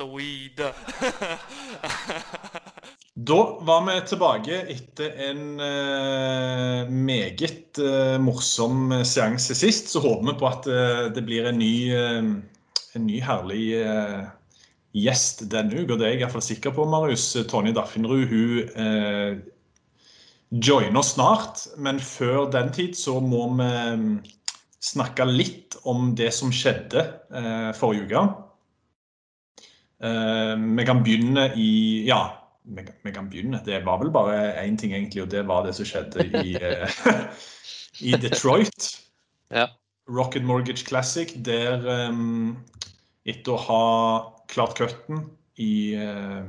the weed. Da var vi tilbake etter en uh, meget uh, morsom seanse sist. Så håper vi på at uh, det blir en ny, en ny herlig gjest denne uka. Det er jeg i hvert fall sikker på, Marius. Tonje Daffinrud hun eh, joiner snart. Men før den tid så må vi mm, snakke litt om det som skjedde eh, forrige uke. Eh, vi kan begynne i Ja, vi kan, begynne. Det var vel bare én ting, egentlig, og det var det som skjedde i, eh, i Detroit. Ja. Rocket Mortgage Classic, der um, etter å ha klart cutten i, eh,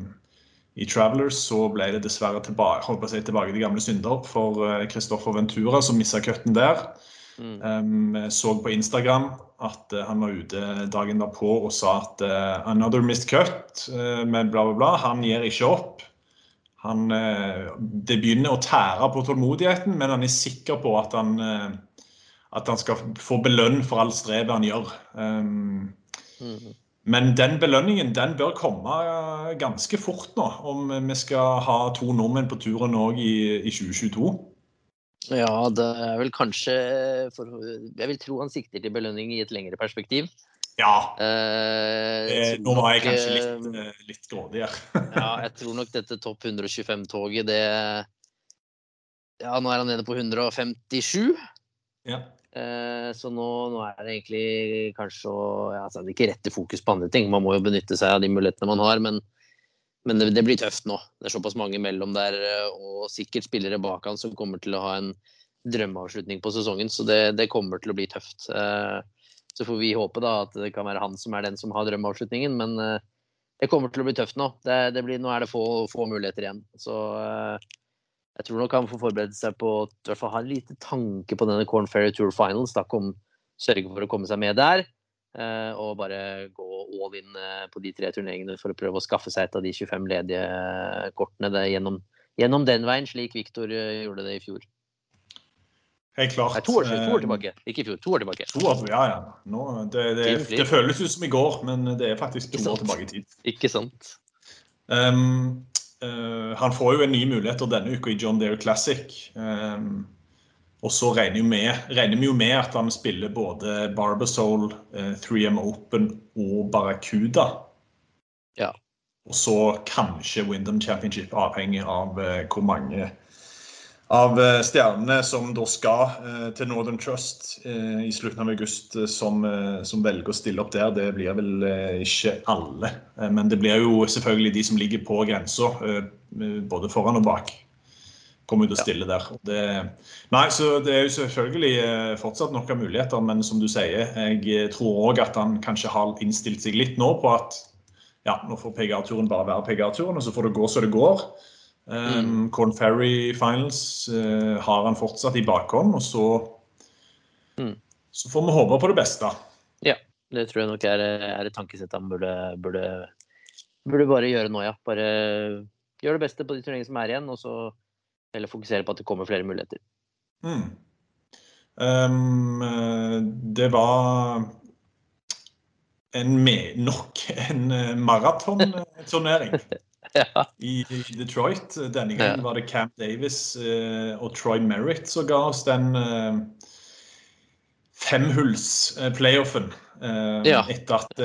i Travelers, så ble det dessverre tilbake, holdt på å si, tilbake til gamle synder for Kristoffer Christopher Ventura, som mista cutten der. Um, så på Instagram at eh, han var ute dagen derpå og sa at uh, 'another missed cut', uh, med bla, bla, bla. Han gir ikke opp. Han, uh, det begynner å tære på tålmodigheten, men han er sikker på at han, at han skal få belønn for all strevet han gjør. Um, men den belønningen den bør komme ganske fort nå, om vi skal ha to nordmenn på turen òg i, i 2022. Ja, det er vel kanskje for, Jeg vil tro han sikter til belønning i et lengre perspektiv. Ja, Eh, eh, nå var jeg nok, kanskje eh, litt, eh, litt grådig her. Ja, jeg tror nok dette topp 125-toget, det Ja, nå er han nede på 157. ja. Eh, så nå, nå er det egentlig kanskje å ja, altså, det er ikke rette fokus på andre ting. Man må jo benytte seg av de mulighetene man har, men, men det, det blir tøft nå. Det er såpass mange mellom der, eh, og sikkert spillere bak han som kommer til å ha en drømmeavslutning på sesongen. Så det, det kommer til å bli tøft. Eh, så får vi håpe da at det kan være han som er den som har drømmeavslutningen, men eh, det kommer til å bli tøft nå. Det, det blir, nå er det få, få muligheter igjen. Så jeg tror nok han får forberede seg på i hvert fall ha en liten tanke på denne Corn Ferry Tour Finals. Da kom, sørge for å komme seg med der. Eh, og bare gå all in eh, på de tre turneringene for å prøve å skaffe seg et av de 25 ledige kortene det, gjennom, gjennom den veien, slik Viktor eh, gjorde det i fjor. Helt klart. Nei, to år, to år tilbake. Ikke i fjor, to år tilbake. To år, ja, ja. Nå, det, det, fint. det føles ut som i går, men det er faktisk to år tilbake i tid. Ikke sant? Um, uh, han får jo en ny mulighet denne uka i John Deere Classic. Um, og så regner, med, regner vi jo med at han spiller både Barbasol, eh, 3M Open og Barracuda. Ja. Og så kanskje Wyndham Championship, avhengig av eh, hvor mange av eh, stjernene som da skal eh, til Northern Trust eh, i slutten av august, eh, som, eh, som velger å stille opp der. Det blir vel eh, ikke alle. Eh, men det blir jo selvfølgelig de som ligger på grensa, eh, både foran og bak. Kommer ut og stiller der. Det, nei, så det er jo selvfølgelig eh, fortsatt noen muligheter, men som du sier, jeg eh, tror òg at han kanskje har innstilt seg litt nå på at ja, nå får PGA-turen bare være PGA-turen, og så får det gå så det går. Um, Corn Ferry Finals uh, har han fortsatt i bakhånd, og så, Mm. så får vi håpe på det beste. Ja, det tror jeg nok er, er et tankesett han burde, burde, burde bare gjøre nå, ja. Bare gjør det beste på de turneringene som er igjen, og så heller fokusere på at det kommer flere muligheter. Mm. Um, det var en nok en eh, maratonturnering. Ja. i, Detroit. Denne gangen Ja. var det Camp Davis eh, og Troy Merritt som ga oss den femhuls-playoffen. Eh, Ja. Etter at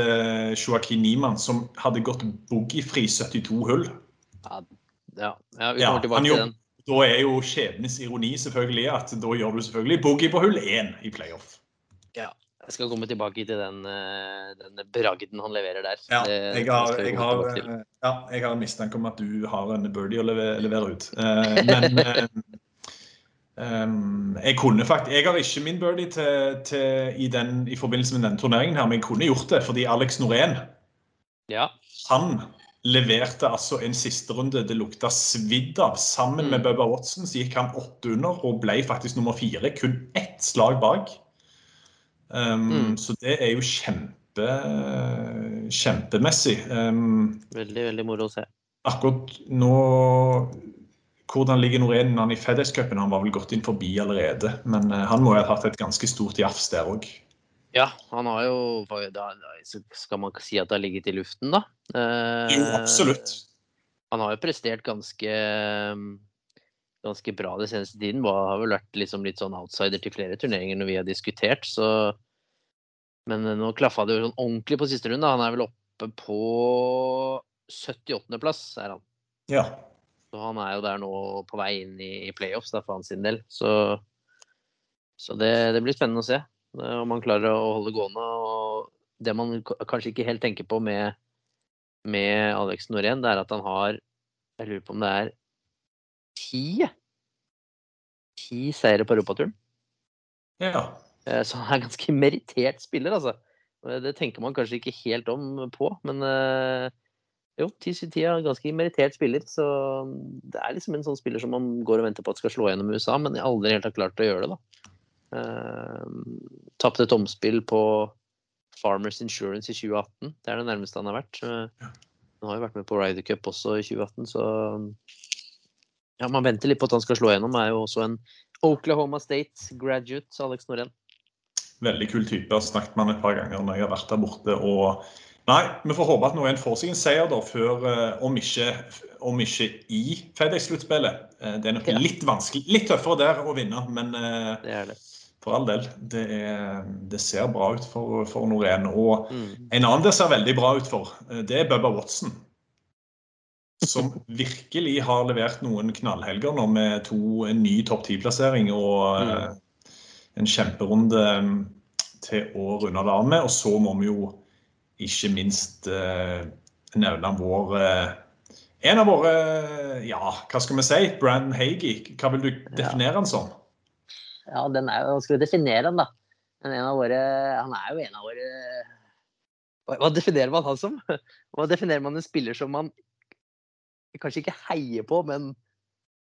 Joaquin Niemann, som hadde gått boogiefri 72 hull Ja, ja, vi Ja, kommer tilbake til den. Da er jo skjebnens ironi selvfølgelig at da gjør du selvfølgelig boogie på hull én i playoff. Ja. Jeg skal komme tilbake til den, eh, den bragden han leverer der. Ja, jeg har, jeg har, eh, ja, jeg har en mistanke om at du har en birdie å levere, levere ut. Eh, Men Um, jeg kunne faktisk Jeg har ikke min birdie til, til, i, den, i forbindelse med denne turneringen, her, men jeg kunne gjort det fordi Alex Norén Ja. han leverte altså en sisterunde det lukta svidd av. Sammen med Mm. Bubba Watson så gikk han åtte under og ble faktisk nummer fire. Kun ett slag bak. Um, Mm. Så det er jo kjempe, kjempemessig. Um, Veldig, veldig moro å se. akkurat nå Hvordan ligger Norén når han i FedEx-cupen? Han var vel gått inn forbi allerede. Men eh, han må jo ha hatt et ganske stort jafs der òg. Ja, han har jo da, Skal man si at det har ligget i luften, da? Eh, Jo, absolutt. Han har jo prestert ganske ganske bra den seneste tiden. Han har vel vært liksom litt sånn outsider til flere turneringer når vi har diskutert, så Men nå klaffa det jo sånn ordentlig på siste runde. Han er vel oppe på 78.-plass, er han. Ja. Så han er jo der nå på vei inn i, playoffs da, for hans sin del. Så, så det, det blir spennende å se om han klarer å holde gående. Og det man kanskje ikke helt tenker på med, med Alex Norén, det er at han har Jeg lurer på om det er ti Ti seire på europaturen. ja. Eh, Så han er ganske merittert spiller, altså. Det tenker man kanskje ikke helt om på, men eh, jo, TCT er en ganske merittert spiller. Så det er liksom en sånn spiller som man går og venter på at skal slå gjennom USA, men aldri helt har klart å gjøre det, da. Uh, Tapte et omspill på Farmers Insurance i 2018. Det er det nærmeste han har vært. Eh, Han har jo vært med på Ryder Cup også i 2018, så ja, man venter litt på at han skal slå gjennom. Er jo også en Oklahoma State graduate, Alex Norén. Veldig kul type. Jeg har snakket med han et par ganger når jeg har vært der borte. og Nei, vi får håpe at Noen får seg en seier, da, før, eh, om, ikke, om ikke i FedEx-sluttspillet. Eh, Det er nok litt vanskelig, litt tøffere der å vinne, men eh, Det er det. For all del. Det, er, det ser bra ut for, for Norén. Og Mm. en annen det ser veldig bra ut for, eh, det er Bubba Watson. Som virkelig har levert noen knallhelger nå med to, en ny topp ti-plassering og mm. en kjemperunde mm, til å runde det av med. Og så må vi jo ikke minst eh, nevne vår eh, En av våre Ja, hva skal vi si? Brandon Hagey. Hva vil du definere han som? Ja, den er jo, skal vi definere den, da? Men en av våre, han er jo en av våre Hva definerer man han som? Hva definerer man en spiller som man kanskje ikke heier på, men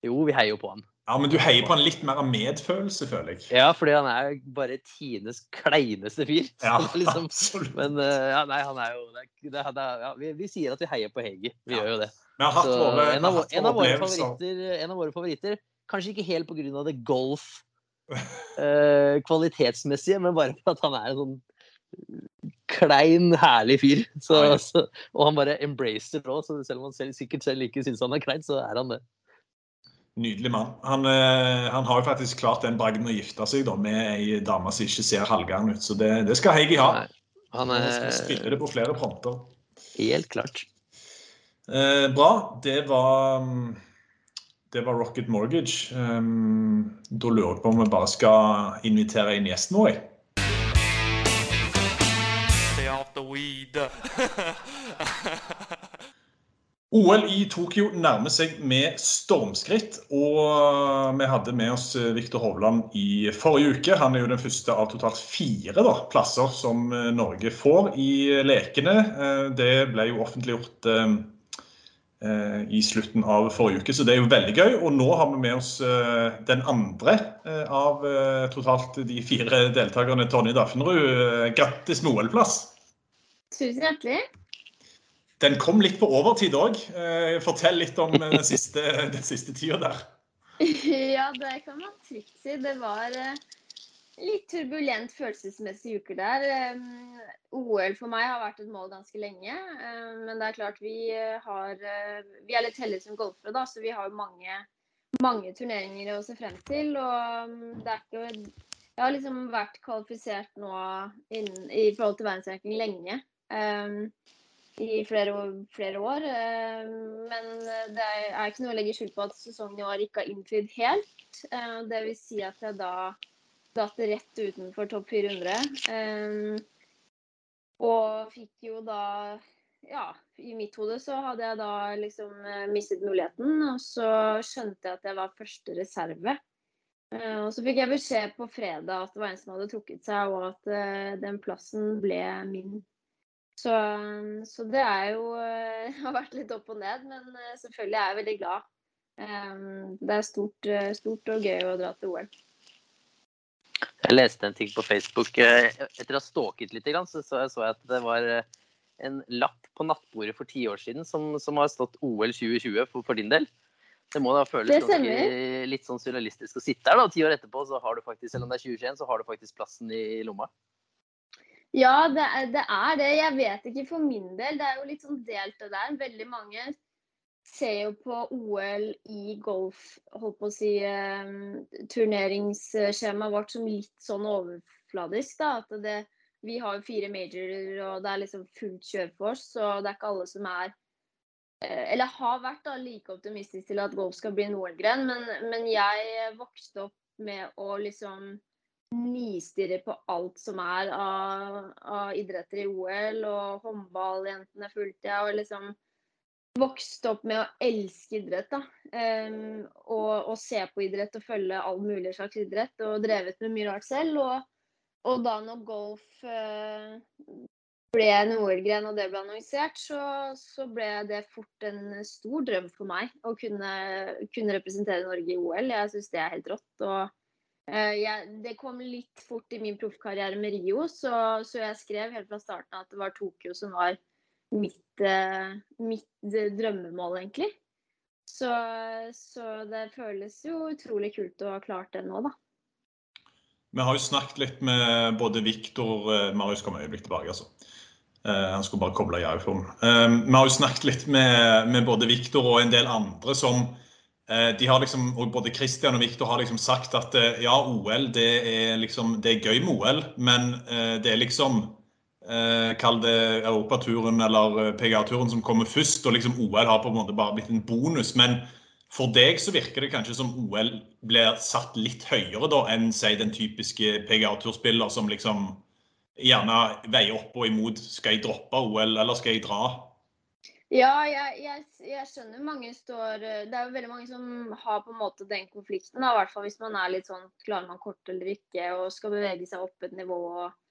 jo, vi heier jo på han. Ja, men Du heier på han litt mer av medfølelse, føler jeg. Ja, fordi han er bare Tines kleineste fyr. Ja, liksom, absolutt. men eh, ja, nei, han er jo det, det, det, ja, vi, vi sier at vi heier på Hegi. Vi Ja. gjør jo det. Så våre, en, av, en, av favoritter, en av våre favoritter, kanskje ikke helt av det golf eh, kvalitetsmessige, men bare for at han er en sånn klein, herlig fyr. Så, Ja, ja. så, og han bare embracer det òg, så selv om han selv, sikkert selv ikke syns han er klein, så er han det. Nydelig mann. Han, eh, han har jo faktisk klart den bragden å gifte seg da, med ei dame som ikke ser halvgæren ut. Så det, det skal Heigi ha. Nei, Han er spille det på flere fronter. helt klart. Eh, bra. Det var mm, det var Rocket Mortgage. Um, da lurer jeg på om vi bare skal invitere inn gjesten vår. OL i Tokyo nærmer seg med stormskritt. og Vi hadde med oss Viktor Hovland i forrige uke. Han er jo den første av totalt fire da, plasser som eh, Norge får i lekene. Eh, Det ble jo offentliggjort eh, eh, i slutten av forrige uke, så det er jo veldig gøy. Og nå har vi med oss eh, den andre eh, av eh, totalt de fire deltakerne, Tonje Daffenrud. Eh, Grattis med OL-plass. Tusen hjertelig. Den kom litt på overtid òg. Fortell litt om eh, den siste, den siste tida der. Ja, det kan man trygt si. Det var, eh, litt turbulent følelsesmessig uke der. Um, OL for meg har vært et mål ganske lenge. Um, men det er klart vi har Vi er litt heldige som golfere, da, så vi har mange, mange turneringer å se frem til. Og um, det er ikke Jeg har liksom vært kvalifisert nå innen, i forhold til verdensranking lenge. Um, i flere, flere år. Men det er ikke noe å legge skjul på at sesongen i år ikke har innfridd helt. Det vil si at jeg da datt rett utenfor topp 400. Um, og fikk jo da Ja, i mitt hode så hadde jeg da liksom eh, mistet muligheten. Og så skjønte jeg at jeg var første reserve. Uh, og så fikk jeg beskjed på fredag at det var en som hadde trukket seg, og at uh, den plassen ble min. Så, så det er jo uh, har vært litt opp og ned, men selvfølgelig er jeg veldig glad. Det er stort, stort og gøy å dra til OL. Jeg leste en ting på Facebook. Eh, etter å ha stalket litt, så så jeg, så jeg at det var eh, en lapp på nattbordet for ti år siden som, som har stått OL 2020 for, for, din del. Det må da føles ganske, litt sånn surrealistisk å sitte her da, ti år etterpå, så har du faktisk, selv om det er 2021, så har du faktisk plassen i, i lomma. Ja, det er, det er, det Jeg vet ikke for min del. Det er jo litt sånn delt det der. Veldig mange ser jo på OL i golf, holdt på å si, eh, turneringsskjemaet vårt som litt sånn overfladisk. da, at det, Vi har jo fire majorer, og det er liksom fullt kjør for oss. Så det er ikke alle som er eh, Eller har vært da, like optimistisk til at golf skal bli en OL-gren. Men, men jeg vokste opp med å liksom nistirre på alt som er av, av idretter i OL, og håndballjentene fulgte jeg. og liksom vokst opp med å elske idrett. da, um, og, og, se på idrett og følge all mulig slags idrett. Og drevet med mye rart selv. Og, og da når golf uh, ble en OL-gren og det ble annonsert, så, så, ble det fort en stor drøm for meg å kunne, kunne representere Norge i OL. Jeg syns det er helt rått. og uh, jeg, det kom litt fort i min proffkarriere med Rio, så, så jeg skrev helt fra starten at det var Tokyo som var mitt, eh, mitt drømmemål, egentlig. Så, så, det føles jo utrolig kult å ha klart det nå, da. Vi har jo snakket litt med både Viktor eh, Marius kommer et øyeblikk tilbake, altså. Han skulle bare koble i iPhone. Vi har jo snakket litt med, med både Viktor og en del andre som de har liksom, og Både Christian og Viktor har liksom sagt at ja, OL det er liksom, det er gøy med OL, men det er liksom eh, kall det europaturen eller eh, PGA-turen som kommer først, og liksom OL har på en måte bare blitt en bonus. Men for deg så virker det kanskje som OL blir satt litt høyere da enn si, den typiske PGA-turspiller som liksom gjerne veier opp og imot. Skal jeg droppe OL, eller skal jeg dra? Ja, jeg, jeg, jeg, skjønner mange står Det er jo veldig mange som har på en måte den konflikten. I hvert fall hvis man er litt sånn Klarer man kort eller ikke og skal bevege seg opp et nivå. og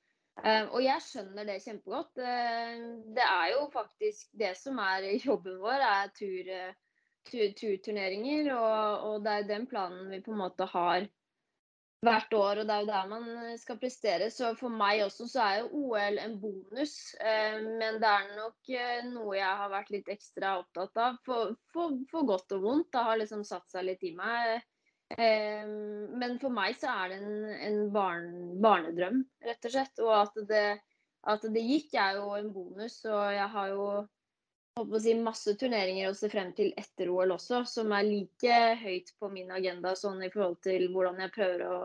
og jeg skjønner det kjempegodt. Uh, det er jo faktisk det som er jobben vår, er tur, tur, turturneringer. Og, og, det er den planen vi på en måte har hvert år, og det er jo der man skal prestere. Så for meg også så er jo OL en bonus. Men det er nok noe jeg har vært litt ekstra opptatt av, for, for, for godt og vondt. Det har liksom satt seg litt i meg. Ehm, men for meg så er det en, en barn, barnedrøm, rett og slett. Og at det, at det, gikk, er jo en bonus. Og jeg har jo å si, masse turneringer å se frem til etter OL også, som er like høyt på min agenda sånn i forhold til hvordan jeg prøver å,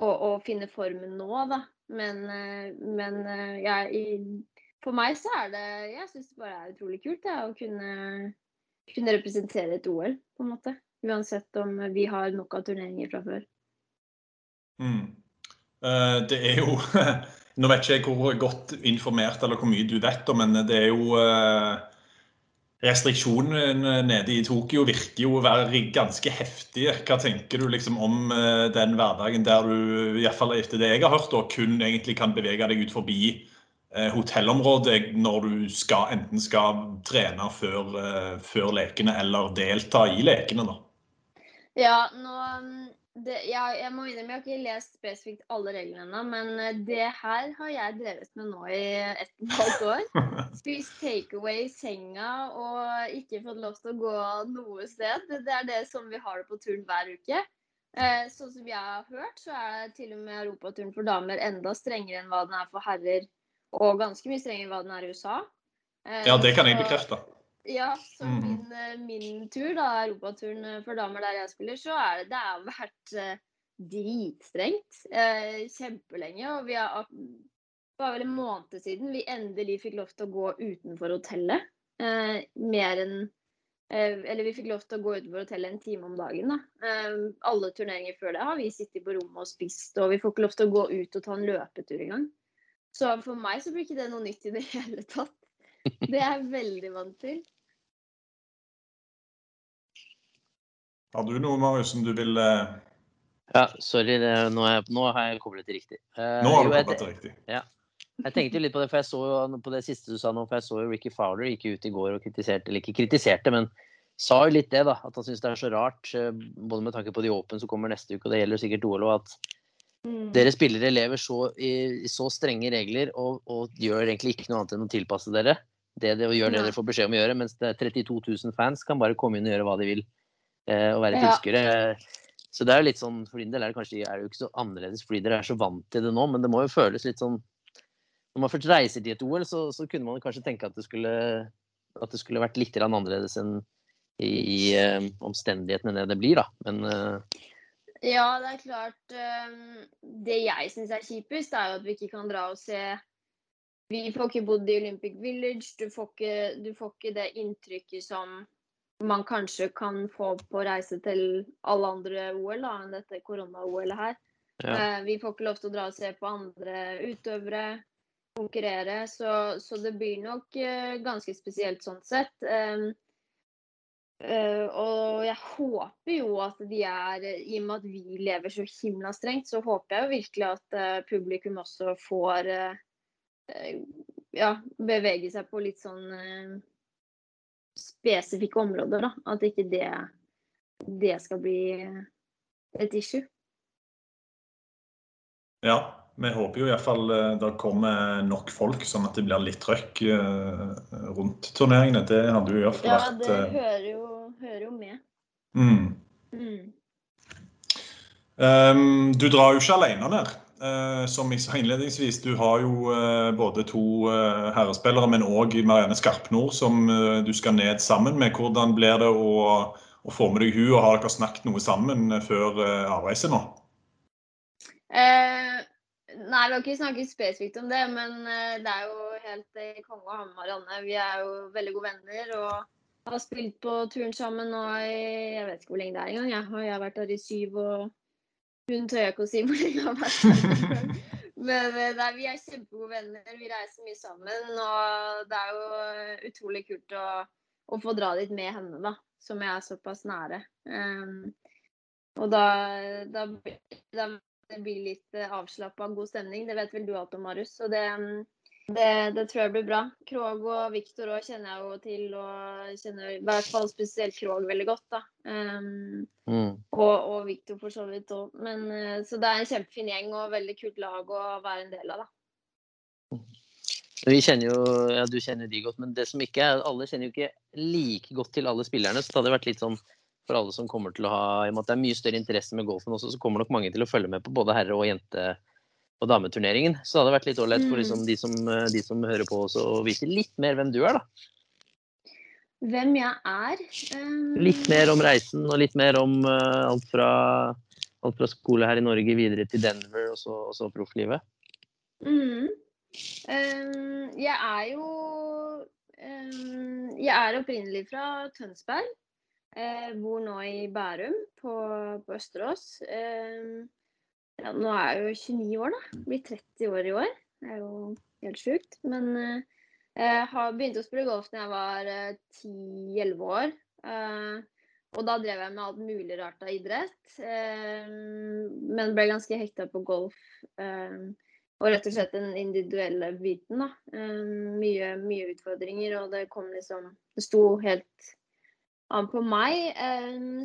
å, å finne formen nå, da. Men, eh, men eh, jeg, for meg så er det Jeg syns det bare er utrolig kult ja, å kunne, kunne representere et OL, på en måte. Uansett om vi har nok av turneringer fra før. Mm. Uh, det er jo Nå vet ikke jeg hvor godt informert eller hvor mye du vet om, men det er jo uh, Restriksjonene nede i Tokyo virker jo å være ganske heftige. Hva tenker du liksom om uh, den hverdagen der du, i hvert fall etter det jeg har hørt, da, kun egentlig kan bevege deg ut forbi hotellområdet når du skal, enten skal trene før, før lekene eller delta i lekene? da? Ja, nå mm, det, ja, jeg, må innrømme jeg har ikke lest spesifikt alle reglene ennå, men eh, det her har jeg drevet med nå i ett og et halvt år. Spist takeaway i senga og ikke fått lov til å gå noe sted. Det er det som vi har det på turen hver uke. Eh, sånn som jeg har hørt, så er til og med europaturen for damer enda strengere enn hva den er for herrer. Og ganske mye strengere enn hva den er i USA. Eh, Ja, det kan jeg så- bekrefte. Ja, så mm. min, eh, min tur, da, europaturen eh, for damer der jeg spiller, så er det, det har vært eh, dritstrengt. Eh, kjempelenge. Og vi har Det var vel en måned siden vi endelig fikk lov til å gå utenfor hotellet. Eh, mer enn eh, Eller vi fikk lov til å gå utenfor hotellet en time om dagen. Da. Alle turneringer før det har vi sittet på rommet og spist, og vi får ikke lov til å gå ut og ta en løpetur engang. Så for meg så blir ikke det noe nytt i det hele tatt. Det er jeg veldig vant til. Har du noe, Marius, som du vil eh, Ja, sorry, det, nå, er, jeg- nå har jeg koblet det riktig. Uh, Nå har du koblet det riktig. Ja. jeg tenkte jo litt på det, for jeg så jo på det siste du sa nå, for jeg så jo Ricky Fowler gikk ut i går og kritiserte, eller ikke kritiserte, men sa jo litt det, da. At han syns det er så rart, eh, både med tanke på de åpne som kommer neste uke, og det gjelder sikkert OL, òg, at Mm. dere spillere lever så, i, i så strenge regler og, og gjør egentlig ikke noe annet enn å tilpasse dere. Det, det gjør det dere får beskjed om å gjøre, mens det er 32 000 fans kan bare komme inn og gjøre hva de vil eh, og være Ja. Så det er jo litt sånn, for din del er det kanskje er det jo ikke så annerledes fordi dere er så vant til det nå, men det må jo føles litt sånn Når man først reiser til et OL, så, så kunne man kanskje tenke at det skulle, at det skulle vært litt annerledes enn i, i eh, omstendighetene det det blir, da. Men eh, Ja, det er klart. Det jeg syns er kjipest, er jo at vi ikke kan dra og se Vi får ikke bodd i Olympic Village. Du får ikke, du får ikke det inntrykket som man kanskje kan få på reise til alle andre OL da, enn dette korona-OL-et her. ja. Eh, Vi får ikke lov til å dra og se på andre utøvere konkurrere, så, så det blir nok eh, ganske spesielt sånn sett. Eh, og jeg håper jo at de er I og med at vi lever så himla strengt, så håper jeg jo virkelig at eh, publikum også får eh, eh, ja, bevege seg på litt sånn spesifikke områder, da. At ikke det, det skal bli et issue. Ja, vi håper jo iallfall det kommer nok folk, sånn at det blir litt trøkk eh, rundt turneringene. Det hadde jo iallfall Ja, vært det eh, hører jo, hører jo med. mm. Mm. Um, du drar jo ikke alene ned. Eh, som jeg sa innledningsvis, du har jo eh, både to eh, herrespillere, men òg Marianne Skarpnord som du skal ned sammen med. Hvordan blir det å, å få med deg hun, og har dere snakket noe sammen før avreise nå? Eh, nei, vi har ikke snakket spesifikt om det, men det er jo helt konge å ha med Marianne. Vi er jo veldig gode venner og har spilt på turen sammen nå i Jeg vet ikke hvor lenge det er engang. Jeg, jeg har vært der i syv, og hun tør jeg ikke å si hvor lenge jeg har vært der. Men eh, nei, vi er kjempegode venner. Vi reiser mye sammen. Og det er jo utrolig kult å, å få dra dit med henne, da. Som jeg er såpass nære. Um, og da, da, da det blir litt eh, avslappa, god stemning. Det vet vel du alt om, Marius. Og det, mm, det, det tror jeg blir bra. Krog og Viktor òg kjenner jeg jo til, og kjenner i hvert fall spesielt Krog veldig godt. da. Um, mm. og, og Viktor for så vidt òg. Eh, Så det er en kjempefin gjeng og veldig kult lag å være en del av, da. Vi kjenner jo, ja Du kjenner de godt, men det som ikke er, alle kjenner jo ikke like godt til alle spillerne. Så det hadde vært litt sånn for alle som kommer til å ha I og med at det er mye større interesse med golfen også, så kommer nok mange til å følge med på både herre- og jente- og dameturneringen. Så det hadde vært litt ålreit for liksom de, som, de som hører på også, å vite litt mer hvem du er, da. Hvem jeg er? Um, Litt mer om reisen og litt mer om uh, alt, fra, alt fra skole her i Norge videre til Denver og så, og så profflivet. Mm. Um, jeg er jo um, Jeg er opprinnelig fra Tønsberg. Uh, bor nå i Bærum, på, på Østerås. Um, ja, nå er jeg jo 29 år, da. Blir 30 år i år. Det er jo helt sjukt. Men eh, jeg har begynt å spille golf da jeg var eh, 10-11 år. Eh, og da drev jeg med alt mulig rart av idrett. eh, men ble ganske hekta på golf. eh, og rett og slett den individuelle biten, da. Mye, mye utfordringer, og det kom liksom Det sto helt an på meg.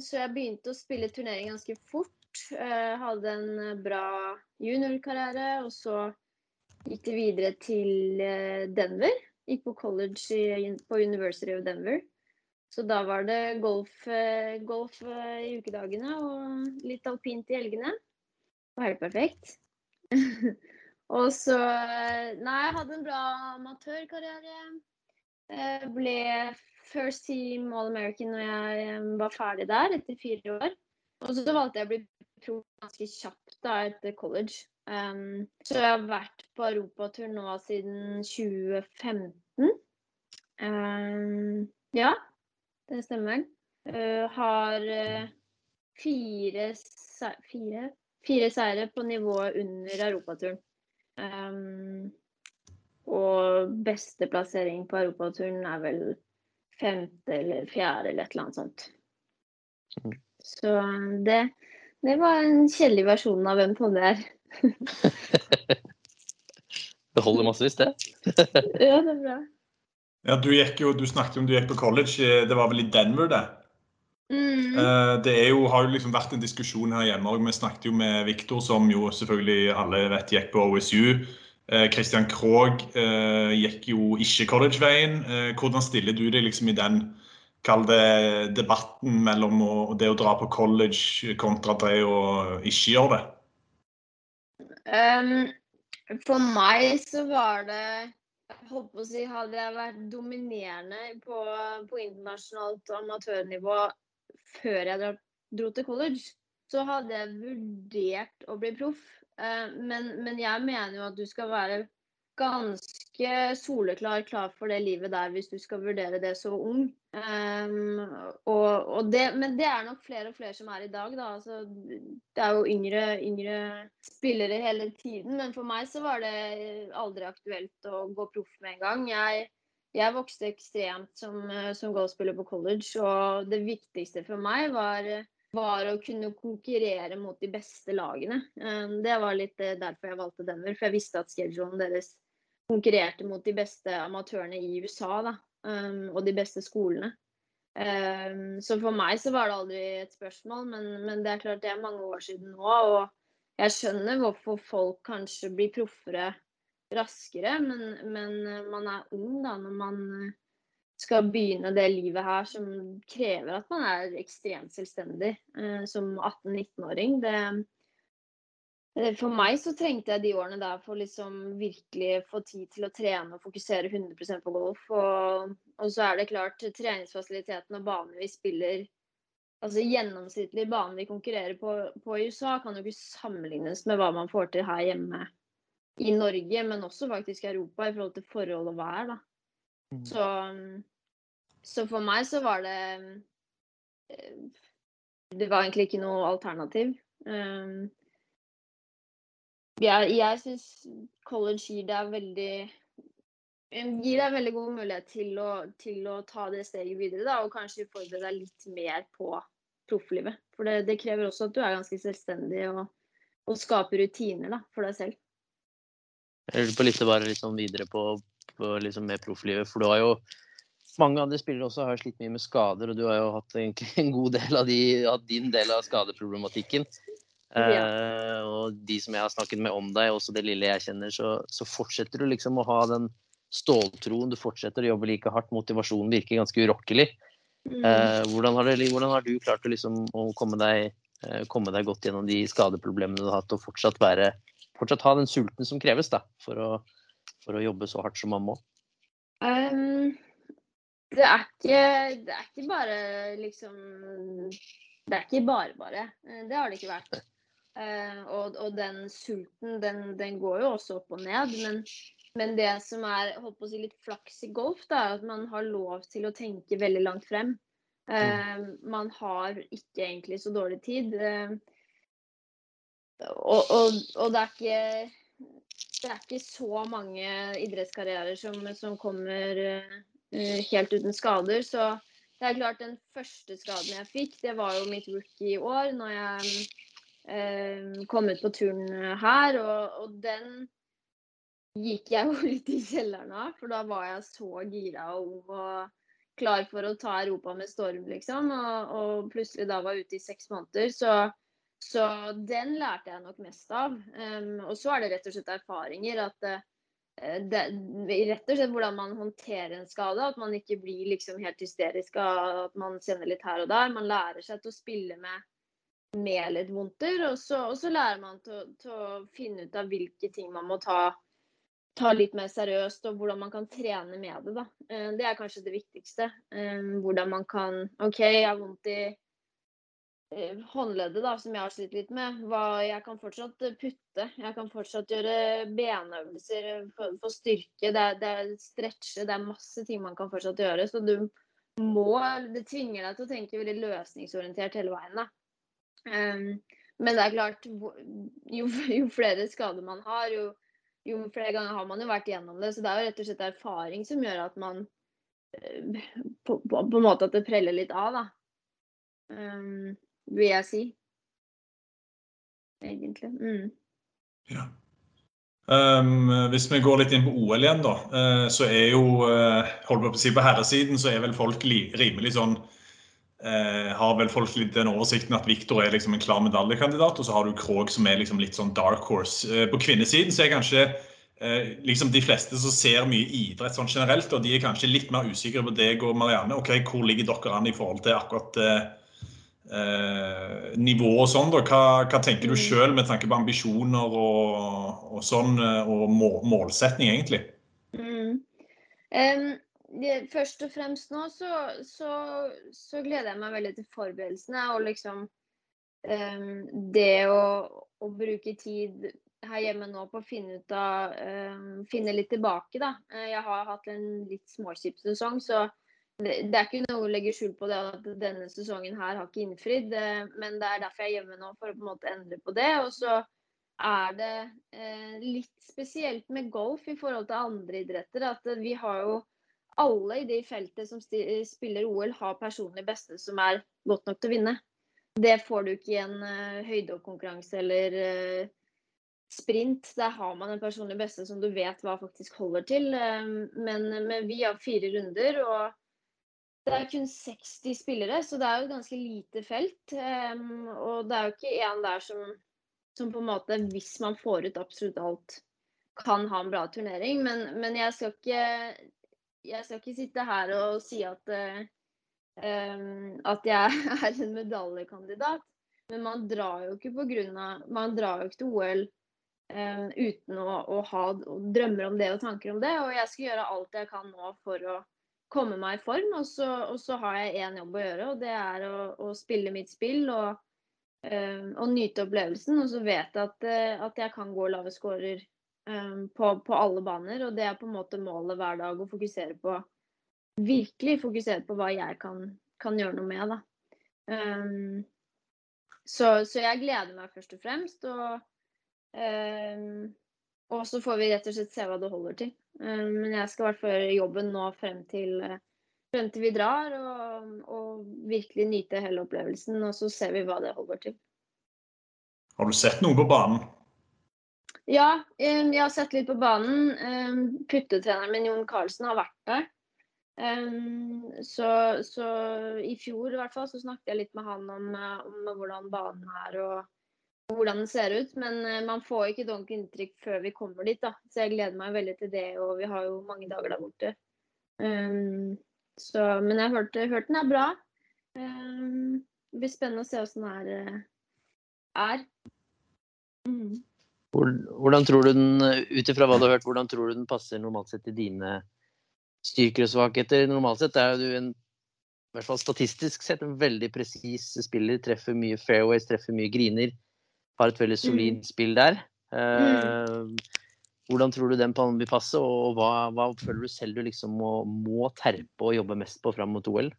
Så jeg begynte å spille turnering ganske fort. Uh, hadde en bra juniorkarriere, og så gikk det videre til uh, Denver. Gikk på college på University of Denver. Så da var det golf, eh, golf eh, i ukedagene og litt alpint i helgene. Det var helt perfekt. og så Nei, jeg hadde en bra amatørkarriere. Jeg ble first team All American når jeg var ferdig der etter fire år. Og så valgte jeg å bli pro ganske kjapt da etter college. Um, så jeg har vært på europatur nå siden 2015. Um, ja, det stemmer. Uh, har uh, fire, fire, fire seire på nivået under europaturen. Um, og beste plassering på europaturen er vel femte eller fjerde eller et eller annet sånt. Mm. Så det, det var en kjedelig versjon av hvem Tonje er. det holder massevis, det. ja, det er bra. Ja, du, jo, du, snakket om du gikk på college. Det var vel i Denver, det? Mm. Eh, det jo, har jo liksom vært en diskusjon her hjemme òg. Vi snakket jo med Viktor, som jo selvfølgelig alle vet gikk på OSU. Kristian Christian Krogh eh, gikk jo ikke college-veien. Hvordan stiller du deg liksom i den kall det debatten mellom det å dra på college kontra det å ikke gjøre det? Um, for meg så var det jeg håper å si, Hadde jeg vært dominerende på, på internasjonalt amatørnivå før jeg dro til college, så hadde jeg vurdert å bli proff. Uh, men, men, jeg mener jo at du skal være ganske soleklar klar for det livet der hvis du skal vurdere det så ung. Um, og, og det, men det er nok flere og flere som er i dag. Da. Altså, det er jo yngre, yngre, spillere hele tiden. Men for meg så var det aldri aktuelt å gå proff med en gang. Jeg, jeg vokste ekstremt som, som golfspiller på college, og det viktigste for meg var, var å kunne konkurrere mot de beste lagene. Um, det var litt derfor jeg valgte Denver, for jeg visste at schedulen deres konkurrerte mot de beste amatørene i USA. da um, og de beste skolene. Um, så for meg så var det aldri et spørsmål, men, men, det er klart det er mange år siden nå. Og jeg skjønner hvorfor folk kanskje blir proffere raskere, men, men man er ung da når man skal begynne det livet her som krever at man er ekstremt selvstendig uh, som 18-19-åring. Det, Eh, for meg så trengte jeg de årene der for liksom virkelig få tid til å trene og fokusere 100 på golf. Og, og, så er det klart, treningsfasilitetene og banene vi spiller Altså gjennomsnittlig bane vi konkurrerer på, på, i USA, kan jo ikke sammenlignes med hva man får til her hjemme i Norge, men også faktisk i Europa i forhold til forhold og vær. da. Mm. Så, så for meg så var det eh, Det var egentlig ikke noe alternativ. Um, jeg, jeg syns college gir deg veldig gir deg veldig god mulighet til å, til å ta det steget videre da, og kanskje forberede deg litt mer på profflivet. For det, det, krever også at du er ganske selvstendig og, og skaper rutiner da, for deg selv. Jeg lurer på litt bare sånn videre på, på liksom med profflivet. For du har jo mange andre spillere også har slitt mye med skader, og du har jo hatt en god del av, de, av din del av skadeproblematikken. Ja. Uh, og de som jeg har snakket med om deg, også det lille jeg kjenner, så, så fortsetter du liksom å ha den ståltroen. Du fortsetter å jobbe like hardt. Motivasjonen virker ganske urokkelig. Mm. Uh, hvordan, har du, hvordan, har du klart å, liksom, å komme, deg, uh, komme, deg, godt gjennom de skadeproblemene du har hatt, og fortsatt, være, fortsatt ha den sulten som kreves da, for å, for å jobbe så hardt som man må? Um, det, er ikke, det er ikke bare liksom Det er ikke bare bare. Det har det ikke vært. Uh, og, og, den sulten, den, den, går jo også opp og ned. Men, men det som er holdt på å si, litt flaks i golf, da, er at man har lov til å tenke veldig langt frem. Uh, man har ikke egentlig så dårlig tid. Uh, og, og, og, det er ikke det er ikke så mange idrettskarrierer som, som kommer helt uten skader. Så det er klart den første skaden jeg fikk, det var jo mitt rookie i år. når jeg kom ut på turen her. Og, og, den gikk jeg jo litt i kjelleren av, for da var jeg så gira og og klar for å ta Europa med storm, liksom. Og, og plutselig da var jeg ute i seks måneder. Så, så den lærte jeg nok mest av. Um, og så er det rett og slett erfaringer. at uh, eh, det, rett og slett hvordan man håndterer en skade. At man ikke blir liksom helt hysterisk av at man kjenner litt her og der. Man lærer seg til å spille med, med litt vondter, og og så lærer man til, å finne ut av hvilke ting man må ta, ta, litt mer seriøst, og hvordan man kan trene med det. Da. Eh, det er kanskje det viktigste. Eh, hvordan man kan OK, jeg har vondt i Eh, håndleddet da, som jeg har slitt litt med. Hva, jeg kan fortsatt putte. Jeg kan fortsatt gjøre benøvelser for, for styrke. Det er, det er stretche. Det er masse ting man kan fortsatt gjøre. Så du må Det tvinger deg til å tenke veldig løsningsorientert hele veien. da. Um, men det er klart, jo, jo, flere skader man har, jo, jo, flere ganger har man jo vært gjennom det. Så det er jo rett og slett erfaring som gjør at man eh, på, på, på en måte at det preller litt av, da. Um, vil jeg si. Egentlig. Mm. Ja. Um, hvis vi går litt inn på OL igjen, da, uh, så er jo uh, holdt på å si på herresiden så er vel folk rimelig sånn uh, Har vel folk litt den oversikten at Viktor er liksom en klar medaljekandidat, og så har du Krog som er liksom litt sånn dark horse. på kvinnesiden så er kanskje liksom de fleste som ser mye idrett sånn generelt, og de er kanskje litt mer usikre på deg og Marianne. ok, Hvor ligger dere an i forhold til akkurat eh, nivå og sånn. Da. Hva, hva tenker du mm. sjøl med tanke på ambisjoner og, og sånn, og må, målsetning, egentlig? Mm. Um, først og fremst nå så, så, så, gleder jeg meg veldig til forberedelsene. Og liksom um, det å, å, bruke tid her hjemme nå på å finne ut av um, Finne litt tilbake, da. Eh, jeg har hatt en litt småkjip sesong, så det er ikke noe å legge skjul på det at denne sesongen her har ikke innfridd. Eh, men det er derfor jeg er hjemme nå, for å på en måte endre på det. Og så er det eh, litt spesielt med golf i forhold til andre idretter. At vi har jo alle i det feltet som spiller OL, har personlig beste som er godt nok til å vinne. Det får du ikke i en uh, høydekonkurranse eller uh, sprint. Der har man en personlig beste som du vet hva faktisk holder til. Uh, men, men vi har fire runder. og det er kun 60 spillere, så det er jo et ganske lite felt. Um, og det er jo ikke en der som, som, på en måte, hvis man får ut absolutt alt, kan ha en bra turnering. Men, men jeg, skal ikke, jeg, skal ikke, sitte her og si at, um, at jeg er en medaljekandidat. Men man drar jo ikke på grunn av, man drar jo ikke til OL um, uten å, å ha drømmer om det og tanker om det. Og jeg skal gjøre alt jeg kan nå for å komme meg i form. Og så, og så har jeg én jobb å gjøre, og det er å, å spille mitt spill og, øh, og, nyte opplevelsen. Og så vet jeg at, øh, at jeg kan gå lave scorer på, på, alle baner. Og det er på en måte målet hver dag å fokusere på Virkelig fokusere på hva jeg kan, kan gjøre noe med, da. Um, så, så, jeg gleder meg først og fremst. Og, um, og så får vi rett og slett se hva det holder til. Um, men jeg skal i hvert fall gjøre jobben nå frem til, frem til vi drar, og, og, virkelig nyte hele opplevelsen. Og så ser vi hva det holder til. Har du sett noe på banen? Ja, eh, jeg har sett litt på banen. Puttetreneren min Jon Karlsen har vært der. Så, så, i fjor i hvert fall så snakket jeg litt med han om, om hvordan banen er og hvordan den ser ut. Men eh, man får ikke ordentlig inntrykk før vi kommer dit. da. Så jeg gleder meg veldig til det, og vi har jo mange dager der borte. Så, men jeg har hørt, den er bra. Det blir spennende å se åssen den er. Eh, er. Mm. Hvordan tror du den, ut ifra hva du har hørt, hvordan tror du den passer normalt sett til dine styrker og svakheter? Normalt sett er du en i hvert fall statistisk sett en veldig presis spiller. Treffer mye fairways, treffer mye griner har et veldig solid mm. spill der. Uh, hvordan tror du den vil passe, og hva, hva føler du selv du liksom må, må, terpe og jobbe mest på fram mot OL?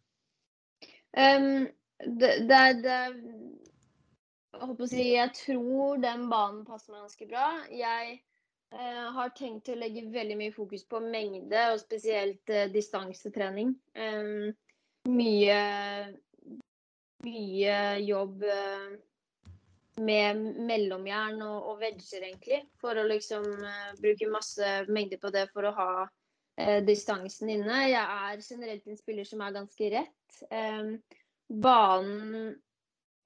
Um, det, det, det jeg, si, jeg tror den banen passer meg ganske bra. Jeg eh, har tenkt å legge veldig mye fokus på mengde, og spesielt eh, distansetrening. Eh, mye, mye jobb uh, med mellomjern og, og vegger, egentlig. For å liksom uh, bruke masse mengde på det for å ha uh, distansen inne. Jeg er generelt en spiller som er ganske rett. Banen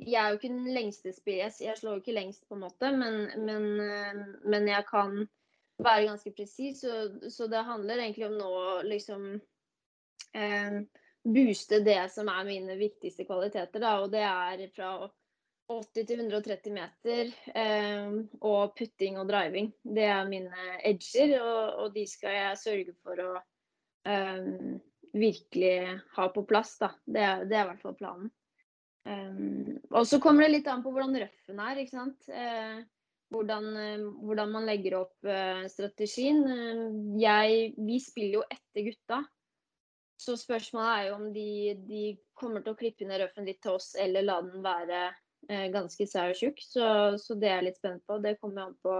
Jeg er jo ikke den lengste spiller, jeg slår jo ikke lengst, på en måte, men, men, uh, men jeg kan være ganske presis. Så, så, det handler egentlig om nå liksom eh, booste det som er mine viktigste kvaliteter. Da, og det er fra 80 til 130 meter eh, og putting og driving. Det er mine edger, og, og de skal jeg sørge for å eh, virkelig ha på plass. Da. Det, det er i hvert fall planen. Um, og så kommer det litt an på hvordan røffen er. ikke sant? Uh, hvordan, uh, hvordan, man legger opp uh, strategien. Jeg, vi spiller jo etter gutta. Så spørsmålet er jo om de, de kommer til å klippe ned røffen litt til oss, eller la den være ganske sær og tjukk. Så, så, det er jeg litt spent på. Det kommer an på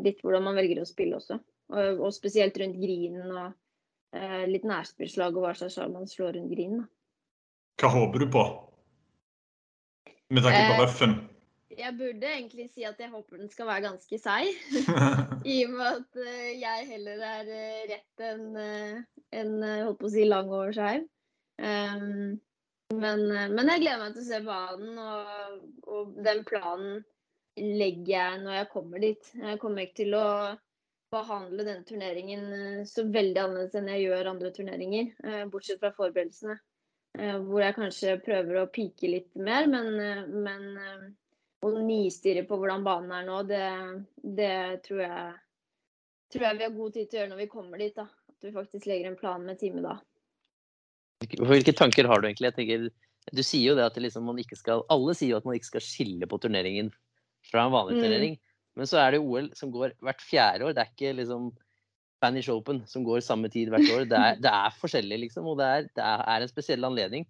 litt hvordan man velger å spille også. Og, og spesielt rundt grinen og litt nærspillslag og hva slags slag man slår rundt grinen. Hva håper du på? Med tanke på røffen? Eh, jeg burde egentlig si at jeg håper den skal være ganske seig. I og med at eh, jeg heller er eh, rett enn en, holdt på å si lang og skeiv. Um, men, men, jeg gleder meg til å se banen, og, og, den planen legger jeg når jeg kommer dit. Jeg kommer ikke til å behandle denne turneringen så veldig annerledes enn jeg gjør andre turneringer, bortsett fra forberedelsene. Eh, hvor jeg kanskje prøver å pike litt mer, men, eh, men eh, å nistirre på hvordan banen er nå, det, det tror, jeg, tror, jeg, vi har god tid til å gjøre når vi kommer dit. da. At vi faktisk legger en plan med time da. Hvilke tanker har du egentlig? Jeg tenker, du sier jo det at det liksom man ikke skal, Alle sier jo at man ikke skal skille på turneringen fra en vanlig mm. turnering. Men så er det OL som går hvert fjerde år. Det er ikke liksom Spanish Open, som går samme tid hvert år. Det er, det er forskjellig, liksom. Og det er, det er en spesiell anledning.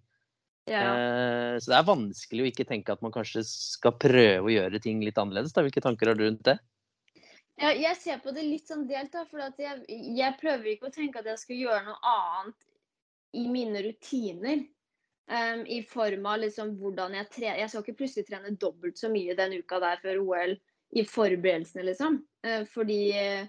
Ja. Eh, så det er vanskelig å ikke tenke at man kanskje skal prøve å gjøre ting litt annerledes. Da. Hvilke tanker har du rundt det? Ja, jeg ser på det litt sånn delt. da, for jeg, jeg, prøver ikke å tenke at jeg skal gjøre noe annet i mine rutiner. Um, I form av liksom hvordan jeg trener. Jeg skal ikke plutselig trene dobbelt så mye den uka der før OL i forberedelsene, liksom. Uh, fordi uh,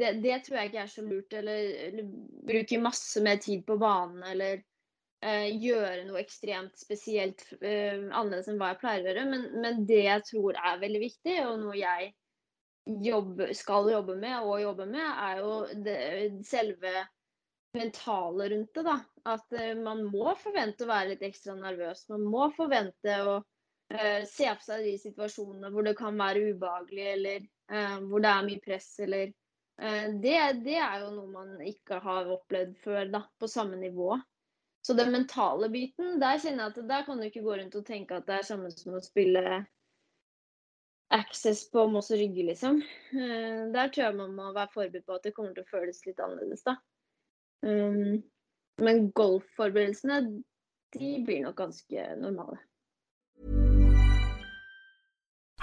det, det, tror jeg ikke er så lurt. Eller, eller bruke masse mer tid på banen eller uh, gjøre noe ekstremt spesielt uh, annerledes enn hva jeg pleier å gjøre. Men, men, det jeg tror er veldig viktig, og noe jeg jobbe, skal jobbe med og jobbe med, er jo det, selve mentale rundt det. da. At uh, man må forvente å være litt ekstra nervøs. Man må forvente å se på seg de situasjonene hvor det kan være ubehagelig, eller hvor det er mye press, eller Eh, det, det, er jo noe man ikke har opplevd før, da, på samme nivå. Så den mentale biten, der kjenner jeg at der kan du ikke gå rundt og tenke at det er samme som å spille Access på Moss og Rygge, liksom. Eh, der tror jeg man må være forberedt på at det kommer til å føles litt annerledes, da. Um, men golfforberedelsene, de blir nok ganske normale.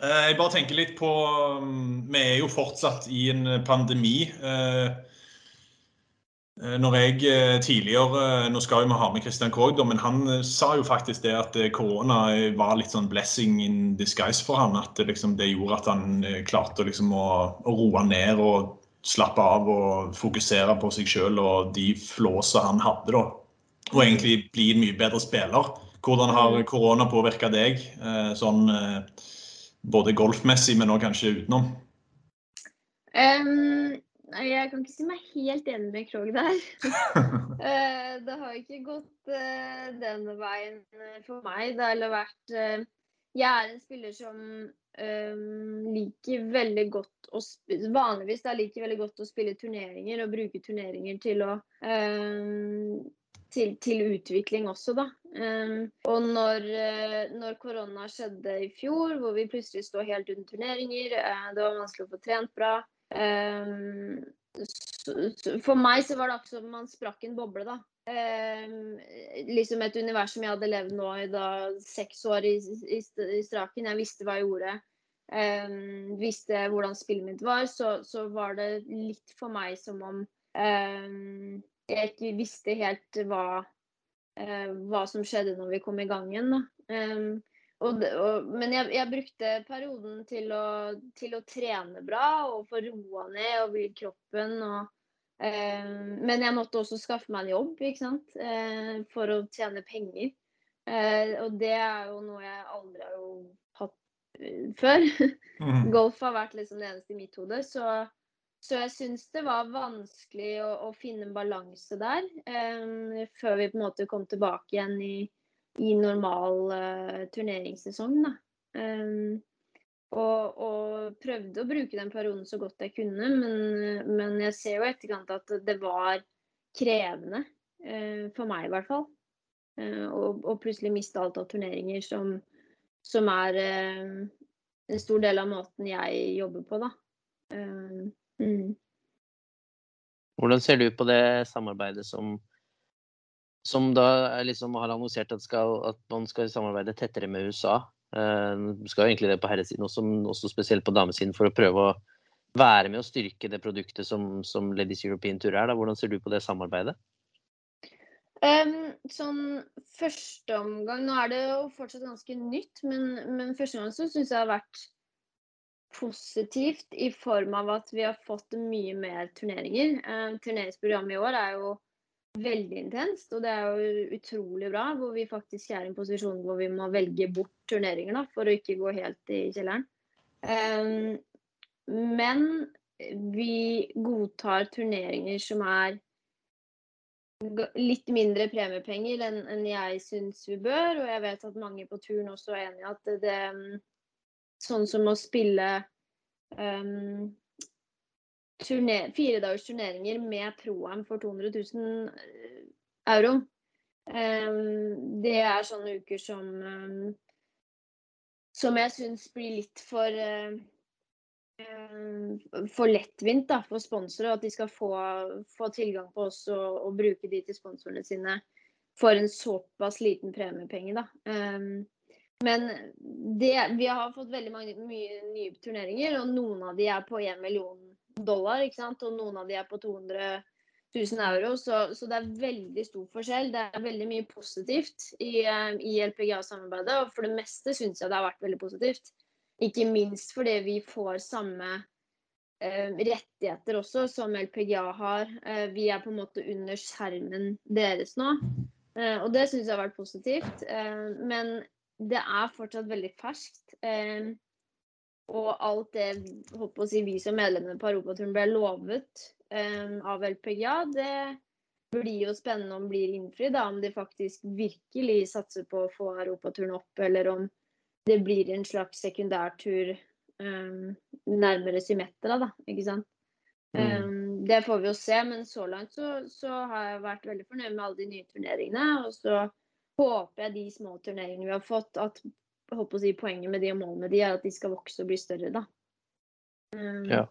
jeg bare tenker litt på mm, Vi er jo fortsatt i en pandemi. Eh, Eh, når jeg eh, tidligere Nå skal vi ha med Christian Krogh, men han eh, sa jo faktisk det at korona var litt sånn blessing in disguise for han, At det, liksom, det gjorde at han klarte liksom å, å, roe ned og slappe av og fokusere på seg sjøl og de flåsa han hadde. da. Og egentlig bli en mye bedre spiller. Hvordan har mm. korona påvirka deg, sånn både golfmessig, men òg kanskje utenom? Um jeg kan ikke si meg helt enig med Krog der. uh, det har ikke gått uh, denne veien for meg. Det har vært uh, Jeg er en spiller som um, liker veldig godt å Vanligvis da liker veldig godt å spille turneringer og bruke turneringer til å um, til, til, utvikling også, da. Um, og når, når, korona skjedde i fjor, hvor vi plutselig står helt uten turneringer, uh, det var vanskelig å få trent bra, Um, for meg så var det akkurat som man sprakk en boble, da. Um, liksom et univers som jeg hadde levd nå i da, seks år i, i, i, straken. Jeg visste hva jeg gjorde. Visste hvordan spillet mitt var. Så, så, var det litt for meg som om jeg ikke visste helt hva, uh, hva som skjedde når vi kom i gang igjen. Da. Og, og, men jeg, jeg, brukte perioden til å, til å, trene bra og få roa ned og hvile kroppen. Og, eh, men jeg måtte også skaffe meg en jobb? Eh, for å tjene penger. Eh, og det er jo noe jeg aldri har hatt uh, før. Mm. Golf har vært liksom det eneste i mitt hode. Så, så jeg syns det var vanskelig å, å finne en balanse der eh, før vi på en måte kom tilbake igjen i i normal uh, turneringssesong. Da. Um, og, og, prøvde å bruke den perioden så godt jeg kunne, men, men jeg ser jo etterkant at det var krevende. Uh, for meg i hvert fall. Og, og, plutselig miste alt av turneringer som, som er en stor del av måten jeg jobber på, da. Mm. Hvordan ser du på det samarbeidet som som da liksom har annonsert at, skal, at, man skal samarbeide tettere med USA. Uh, skal jo egentlig det på herresiden, også, også spesielt på damesiden, for å prøve å være med å styrke det produktet som, som Ladies European Tour er. Da. Hvordan ser du på det samarbeidet? Um, sånn første omgang Nå er det jo fortsatt ganske nytt, men, men første omgang så syns jeg det har vært positivt i form av at vi har fått mye mer turneringer. Eh, turneringsprogrammet i år er jo veldig intenst, og det er jo utrolig bra. Hvor vi faktisk er i en posisjon hvor vi må velge bort turneringer da, for å ikke gå helt i kjelleren. Eh, men vi godtar turneringer som er litt mindre premiepenger enn, jeg syns vi bør. Og jeg vet at mange på turen også er enig i at det Sånn som å spille um, turner, fire dagers turneringer med pro-am for 200 000 eh, euro. Um, det er sånne uker som um, som jeg syns blir litt for uh, for lettvint da, for sponsorer. At de skal få, få tilgang på oss og, og, bruke de til sponsorene sine for en såpass liten premiepenge. Da. Um, men det, vi har fått veldig mange mye nye turneringer, og noen av de er på 1 million dollar, ikke sant? og noen av de er på 200 000 euro. Så, så, det er veldig stor forskjell. Det er veldig mye positivt i, eh, i LPGA-samarbeidet, og for det meste syns jeg det har vært veldig positivt. Ikke minst fordi vi får samme eh, rettigheter også som LPGA har. Eh, vi er på en måte under skjermen deres nå. Eh, og det syns jeg har vært positivt. Eh, men det er fortsatt veldig ferskt. Eh, og alt det håper å si, vi som medlemmer på Europaturen ble lovet eh, av LPGA, det blir jo spennende om blir innfridd. Om de faktisk virkelig satser på å få Europaturen opp, eller om det blir en slags sekundærtur eh, nærmere Symmetra, da. Ikke sant. Mm. Um, det får vi jo se, men så langt så, så, har jeg vært veldig fornøyd med alle de nye turneringene. Og så håper jeg de små turneringene vi har fått, at si, poenget med de og målet med de er at de skal vokse og bli større, da. Um, ja.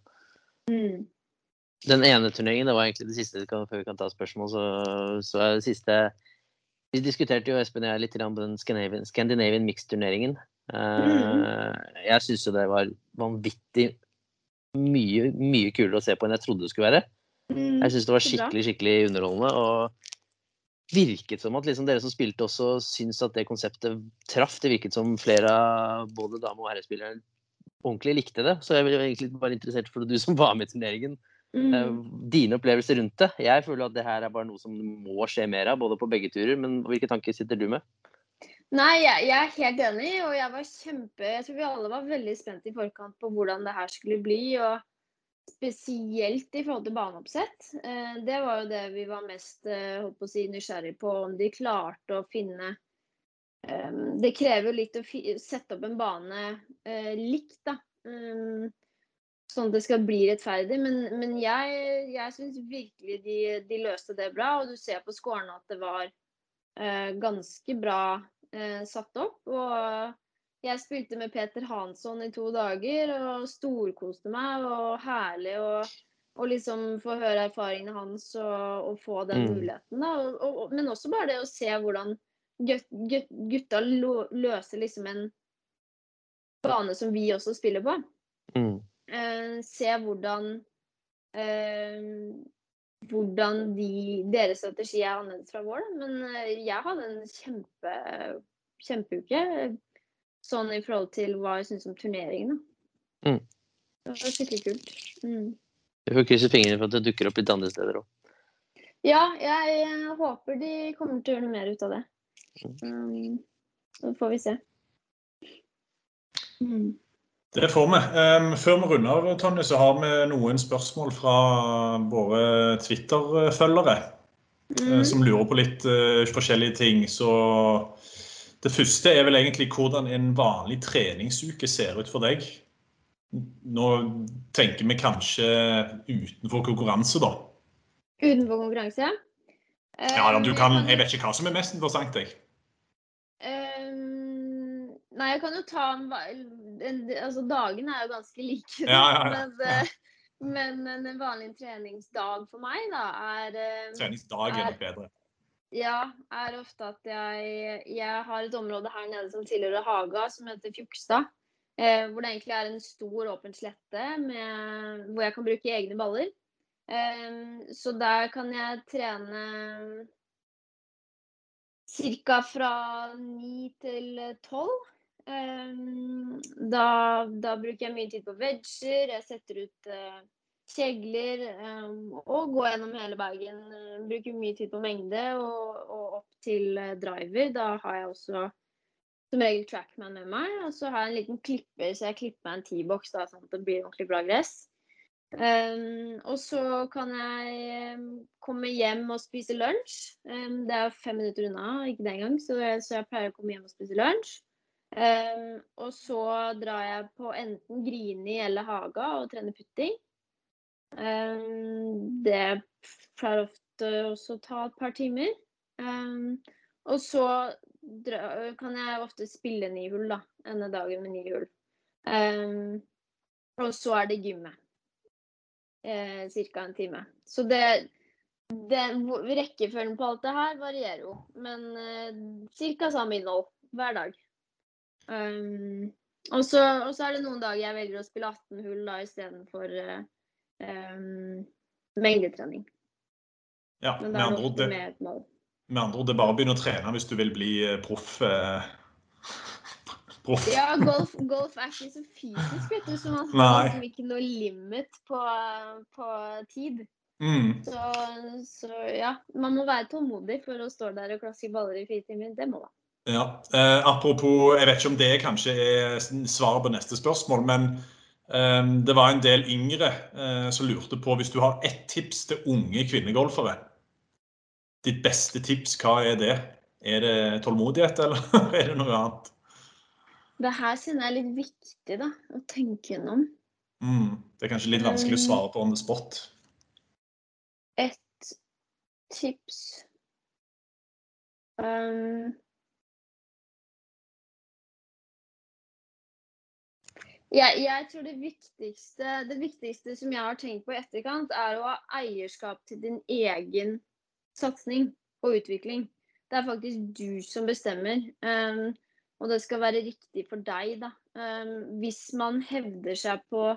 Mm. Den ene turneringen, det var egentlig det siste før vi kan ta spørsmål, så, så er det siste Vi diskuterte jo Espen og jeg litt på den Scandinavian, Scandinavian Mix-turneringen. Uh, jeg syns jo det var vanvittig mye, mye kulere å se på enn jeg trodde det skulle være. Mm, Jeg syns det var skikkelig skikkelig underholdende. og virket som at liksom dere som spilte også syns at det konseptet traff. Det virket som flere av både dame- og herrespillere ordentlig likte det. Så jeg er egentlig bare interessert for du som var med i turneringen. Mm. Eh, Dine opplevelser rundt det. Jeg føler at det her er bare noe som må skje mer av, både på begge turer. Men hvilke tanker sitter du med? Nei, jeg, jeg er helt enig, og jeg var kjempe Jeg tror vi alle var veldig spent i forkant på hvordan det her skulle bli. og Spesielt i forhold til baneoppsett. Eh, det var jo det vi var mest eh, holdt på å si, nysgjerrig på, om de klarte å finne eh, Det krever jo litt å sette opp en bane likt, da. Sånn at det skal bli rettferdig. Men, men jeg, jeg syns virkelig de, de løste det bra. Og du ser på skårene at det var ganske bra satt opp. Og jeg spilte med Peter Hansson i to dager og storkoste meg. Og herlig å liksom få høre erfaringene hans og, og få den Mm. muligheten. Da. Og, og, men også bare det å se hvordan gut, gut, gutta løser liksom en bane som vi også spiller på. Mm. Uh, se hvordan uh, hvordan de, deres strategi er annerledes fra vår. Da. Men eh, jeg hadde en kjempe, kjempeuke. Sånn i forhold til hva jeg syns om turneringen. Da. Mm. Det var skikkelig kult. Mm. Vi får krysse fingrene for at det dukker opp litt andre steder òg. Ja, jeg, eh, håper de kommer til å gjøre noe mer ut av det. Um, så får vi se. Mm. Det får vi. Um, før vi runder av, Tonje, så har vi noen spørsmål fra våre Twitter-følgere. eh, Mm. Som lurer på litt uh, forskjellige ting. Så det første er vel egentlig hvordan en vanlig treningsuke ser ut for deg. Nå tenker vi kanskje utenfor konkurranse, da. Utenfor konkurranse? Ja, Um, du kan, jeg vet ikke hva som er mest interessant, jeg. Um, nei, jeg kan jo ta en, en Altså, dagene er jo ganske like. da, Ja, ja, ja. Men, eh, men en vanlig treningsdag for meg, da, er eh, Treningsdag er nok bedre. Ja, er ofte at jeg Jeg har et område her nede som tilhører Haga, som heter Fjukstad. Eh, hvor det egentlig er en stor, åpen slette med, hvor jeg kan bruke egne baller. Eh, så der kan jeg trene ca. fra ni til tolv. Eh, da, da bruker jeg mye tid på vegger, jeg setter ut eh, kjegler um, og gå gjennom hele bagen. Eh, Bruker mye tid på mengde og, og opp til eh, driver. Da har jeg også som regel trackman med meg. Og så har jeg en liten klipper, så jeg klipper meg en T-boks sånn at det blir ordentlig bra gress. Um, og så kan jeg um, komme hjem og spise lunsj. Det er fem minutter unna, ikke den gang, så, så jeg pleier å komme hjem og spise lunsj. Og så drar jeg på enten Grini eller Haga og trener putting. Um, det pleier ofte også å ta et par timer. Um, og så kan jeg ofte spille ni hull, da. Denne dagen med ni hull. Um, og så er det gymmet. Eh, Ca. en time. Så det, det Rekkefølgen på alt det her varierer jo. Men eh, ca. samme innhold hver dag. Um, og, så, er det noen dager jeg velger å spille 18 hull da istedenfor uh, um, mengdetrening. Ja, Men med er det andre ord, det, med et mål. med andre ord, det er bare å begynne å trene hvis du vil bli eh, proff. eh, proff. Ja, golf, golf er ikke så fysisk, vet du. Så man Nei. har liksom ikke noe limit på, på tid. Mm. Så, så ja, man må være tålmodig for å stå der og klaske baller i fire timer. Det må man. Ja. Eh, apropos, jeg vet ikke om det kanskje er svaret på neste spørsmål, men eh, det var en del yngre eh, som lurte på hvis du har ett tips til unge kvinnegolfere. Ditt beste tips, hva er det? Er det tålmodighet, eller er det noe annet? Det her synes jeg er litt viktig da, å tenke gjennom. Mm. Det er kanskje litt vanskelig å svare på on the spot. Et tips um, jeg, jeg tror det viktigste, det viktigste som jeg har tenkt på i etterkant, er å ha eierskap til din egen satsing og utvikling. Det er faktisk du som bestemmer. Um, og det skal være riktig for deg, da. Um, hvis man hevder seg på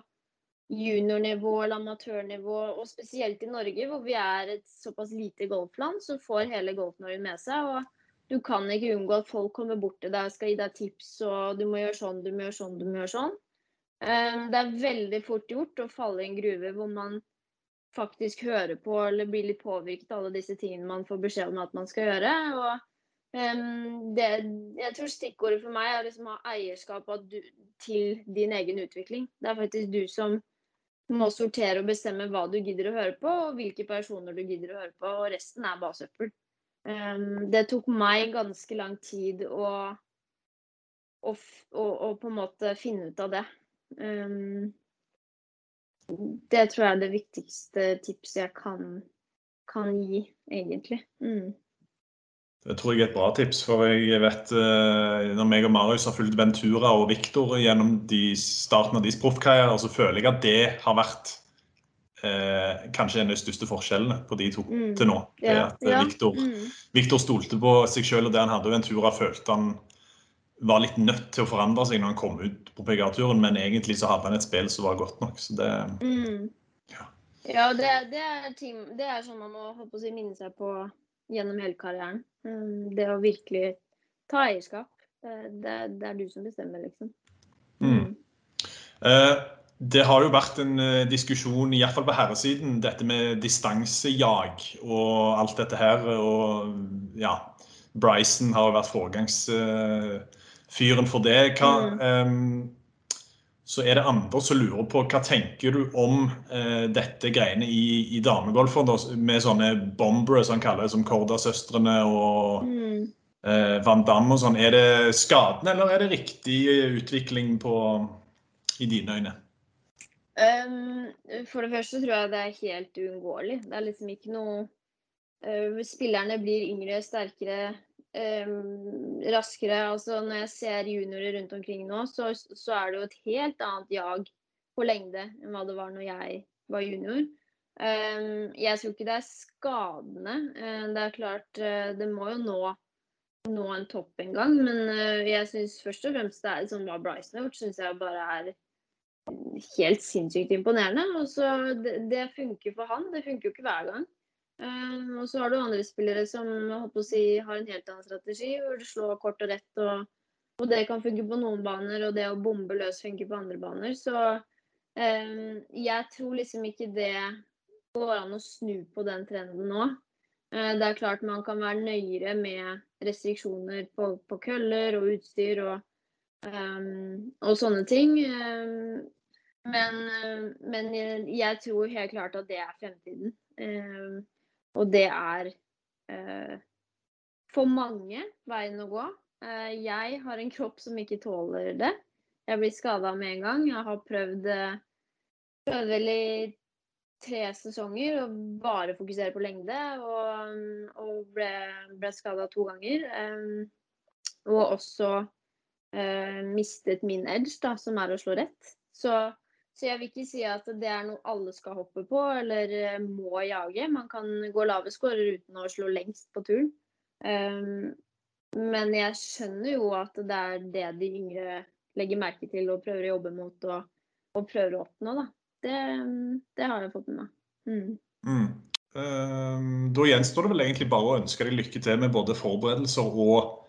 juniornivå eller amatørnivå, og spesielt i Norge, hvor vi er et såpass lite golfland, så får hele Golf-Norge med seg. og du kan ikke unngå at folk kommer bort til deg og skal gi deg tips og du må gjøre sånn, du må gjøre sånn, du må gjøre sånn. Eh, det er veldig fort gjort å falle i en gruve hvor man faktisk hører på eller blir litt påvirket av alle disse tingene man får beskjed om at man skal gjøre. Og um, det, jeg tror stikkordet for meg er liksom å ha eierskap til din egen utvikling. Det er faktisk du som må sortere og bestemme hva du gidder å høre på, og hvilke personer du gidder å høre på. Og resten er bare søppel. Um, det tok meg ganske lang tid å, å, å, å, på en måte finne ut av det. Um, det tror jeg er det viktigste tipset jeg kan, kan gi, egentlig. Mm. Det tror jeg er et bra tips. For jeg vet uh, når meg og Marius har fulgt Ventura og Viktor gjennom de starten av deres proffkarrierer, så føler jeg at det har vært eh, kanskje en av de største forskjellene på de to mm. til nå. Det at eh, ja. Viktor, mm. Stolte på seg selv og det han hadde. Ventura følte han var litt nødt til å forandre seg når han kom ut på PGA-turen, men egentlig så hadde han et spill som var godt nok. Så det mm. Ja, ja det, det, er ting, det, er sånn man må håpe å si, minne seg på gjennom hele karrieren. Mm, det å virkelig ta eierskap. Det, det, er du som bestemmer, liksom. Mm. Uh, det har jo vært en uh, diskusjon, iallfall på herresiden, dette med distansejag og alt dette her. Og ja, Bryson har jo vært foregangs... uh, for det. Hva, um, så er det andre som lurer på hva tenker du om uh, dette greiene i, i damegolfen med sånne bombere som kaller det, som Korda-søstrene og mm. uh, Van Damme og sånn. Er det skaden, eller er det riktig utvikling på, i dine øyne? Um, for det første tror jeg det er helt uunngåelig. Det er liksom ikke noe uh, Spillerne blir yngre, sterkere, um, raskere. Altså Når jeg ser juniorer rundt omkring nå, så, så, er det jo et helt annet jag på lengde enn hva det var når jeg var junior. Um, jeg tror ikke det er skadene. Uh, det er klart, uh, det må jo nå nå en topp en gang, men uh, jeg syns først og fremst det er sånn hva Bryson har gjort, syns jeg bare er helt sinnssykt imponerende. Og så det, det, funker for han, det funker jo ikke hver gang. Um, og så har du andre spillere som si, har en helt annen strategi, hvor du slår kort og rett. Og, og, det kan funke på noen baner, og det å bombe løs funker på andre baner. Så um, jeg tror liksom ikke det går an å snu på den trenden nå. Uh, det er klart man kan være nøyere med restriksjoner på, på køller og utstyr og Um, og sånne ting. Um, men, men, jeg tror helt klart at det er fremtiden. Og det er eh, for mange veien å gå. Eh, jeg har en kropp som ikke tåler det. Jeg blir skada med en gang. Jeg har prøvd, prøvd vel i tre sesonger å bare fokusere på lengde, og, og ble, ble skada to ganger. og også eh, mistet min edge, da, som er å slå rett. Så, så, jeg vil ikke si at det er noe alle skal hoppe på eller eh, må jage. Man kan gå lave skårer uten å slå lengst på turen. Um, men jeg skjønner jo at det er det de yngre legger merke til og prøver å jobbe mot og, og prøver å oppnå. Da. Det, det har jeg fått med meg. Mm. Mm. Um, da gjenstår det vel egentlig bare å ønske deg lykke til med både forberedelser og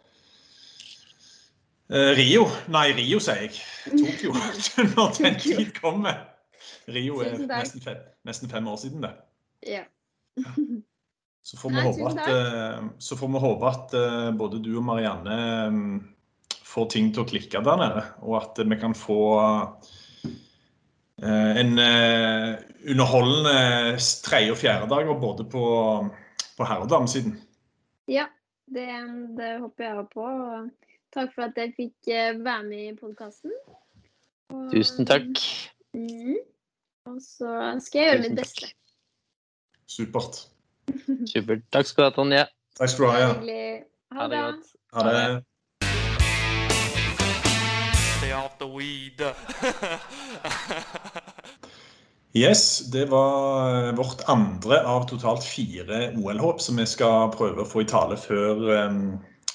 Rio. Nei, Rio, sier jeg. Tokyo. Når den tid kommer. Rio er nesten fem, nesten fem, år siden, det. Ja. Så får Nei, at, uh, så får vi håpe at uh, både du og Marianne får ting til å klikke der nede, og at vi kan få en underholdende tredje- og fjerdedager både på, på herre- og damesiden. Ja, det, det håper jeg på. Takk for at jeg fikk eh, være med i podkasten. Tusen takk. Mm, og så skal jeg gjøre mitt beste. Supert. Supert. Takk skal du ha, Tonje. Takk skal du ha. Ja. Ha det godt. Ha det. Stay off the weed. yes, det var eh, vårt andre av totalt fire OL-håp som vi skal prøve å få i tale før um,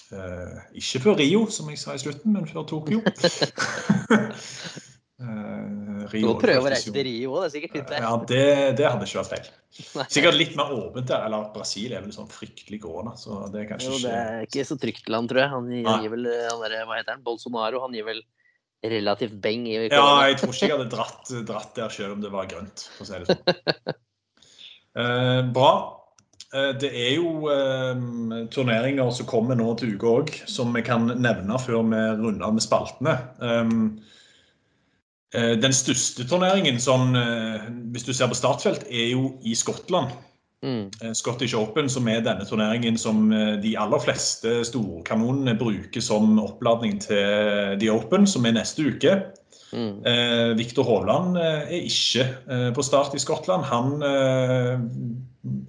ikke før Rio, som jeg sa i slutten, men før Tokyo. eh, Rio. Du må prøve å reise til Rio òg, det er sikkert fint det. Ja, det, det hadde ikke vært feil. Sikkert litt mer åpent der. Eller Brasil er vel sånn fryktelig gående, så det er kanskje Jo, det er ikke så trygt land, tror jeg. Han gir, gir vel han der, Hva heter han? Bolsonaro? Han gir vel relativt beng i Ja, jeg tror ikke jeg hadde dratt, dratt der selv om det var grønt, for å si det sånn. Eh, bra. Eh, det er jo eh, turneringer som kommer nå til uka òg, som vi kan nevne før vi runder med spaltene. Um, eh, den største turneringen, sånn, eh, hvis du ser på startfelt, er jo i Skottland. Mm. Scottish Open, som er denne turneringen som de aller fleste storkanonene bruker som oppladning til The Open, som er neste uke. Mm. Eh, Viktor Hovland er ikke på start i Skottland. Han eh,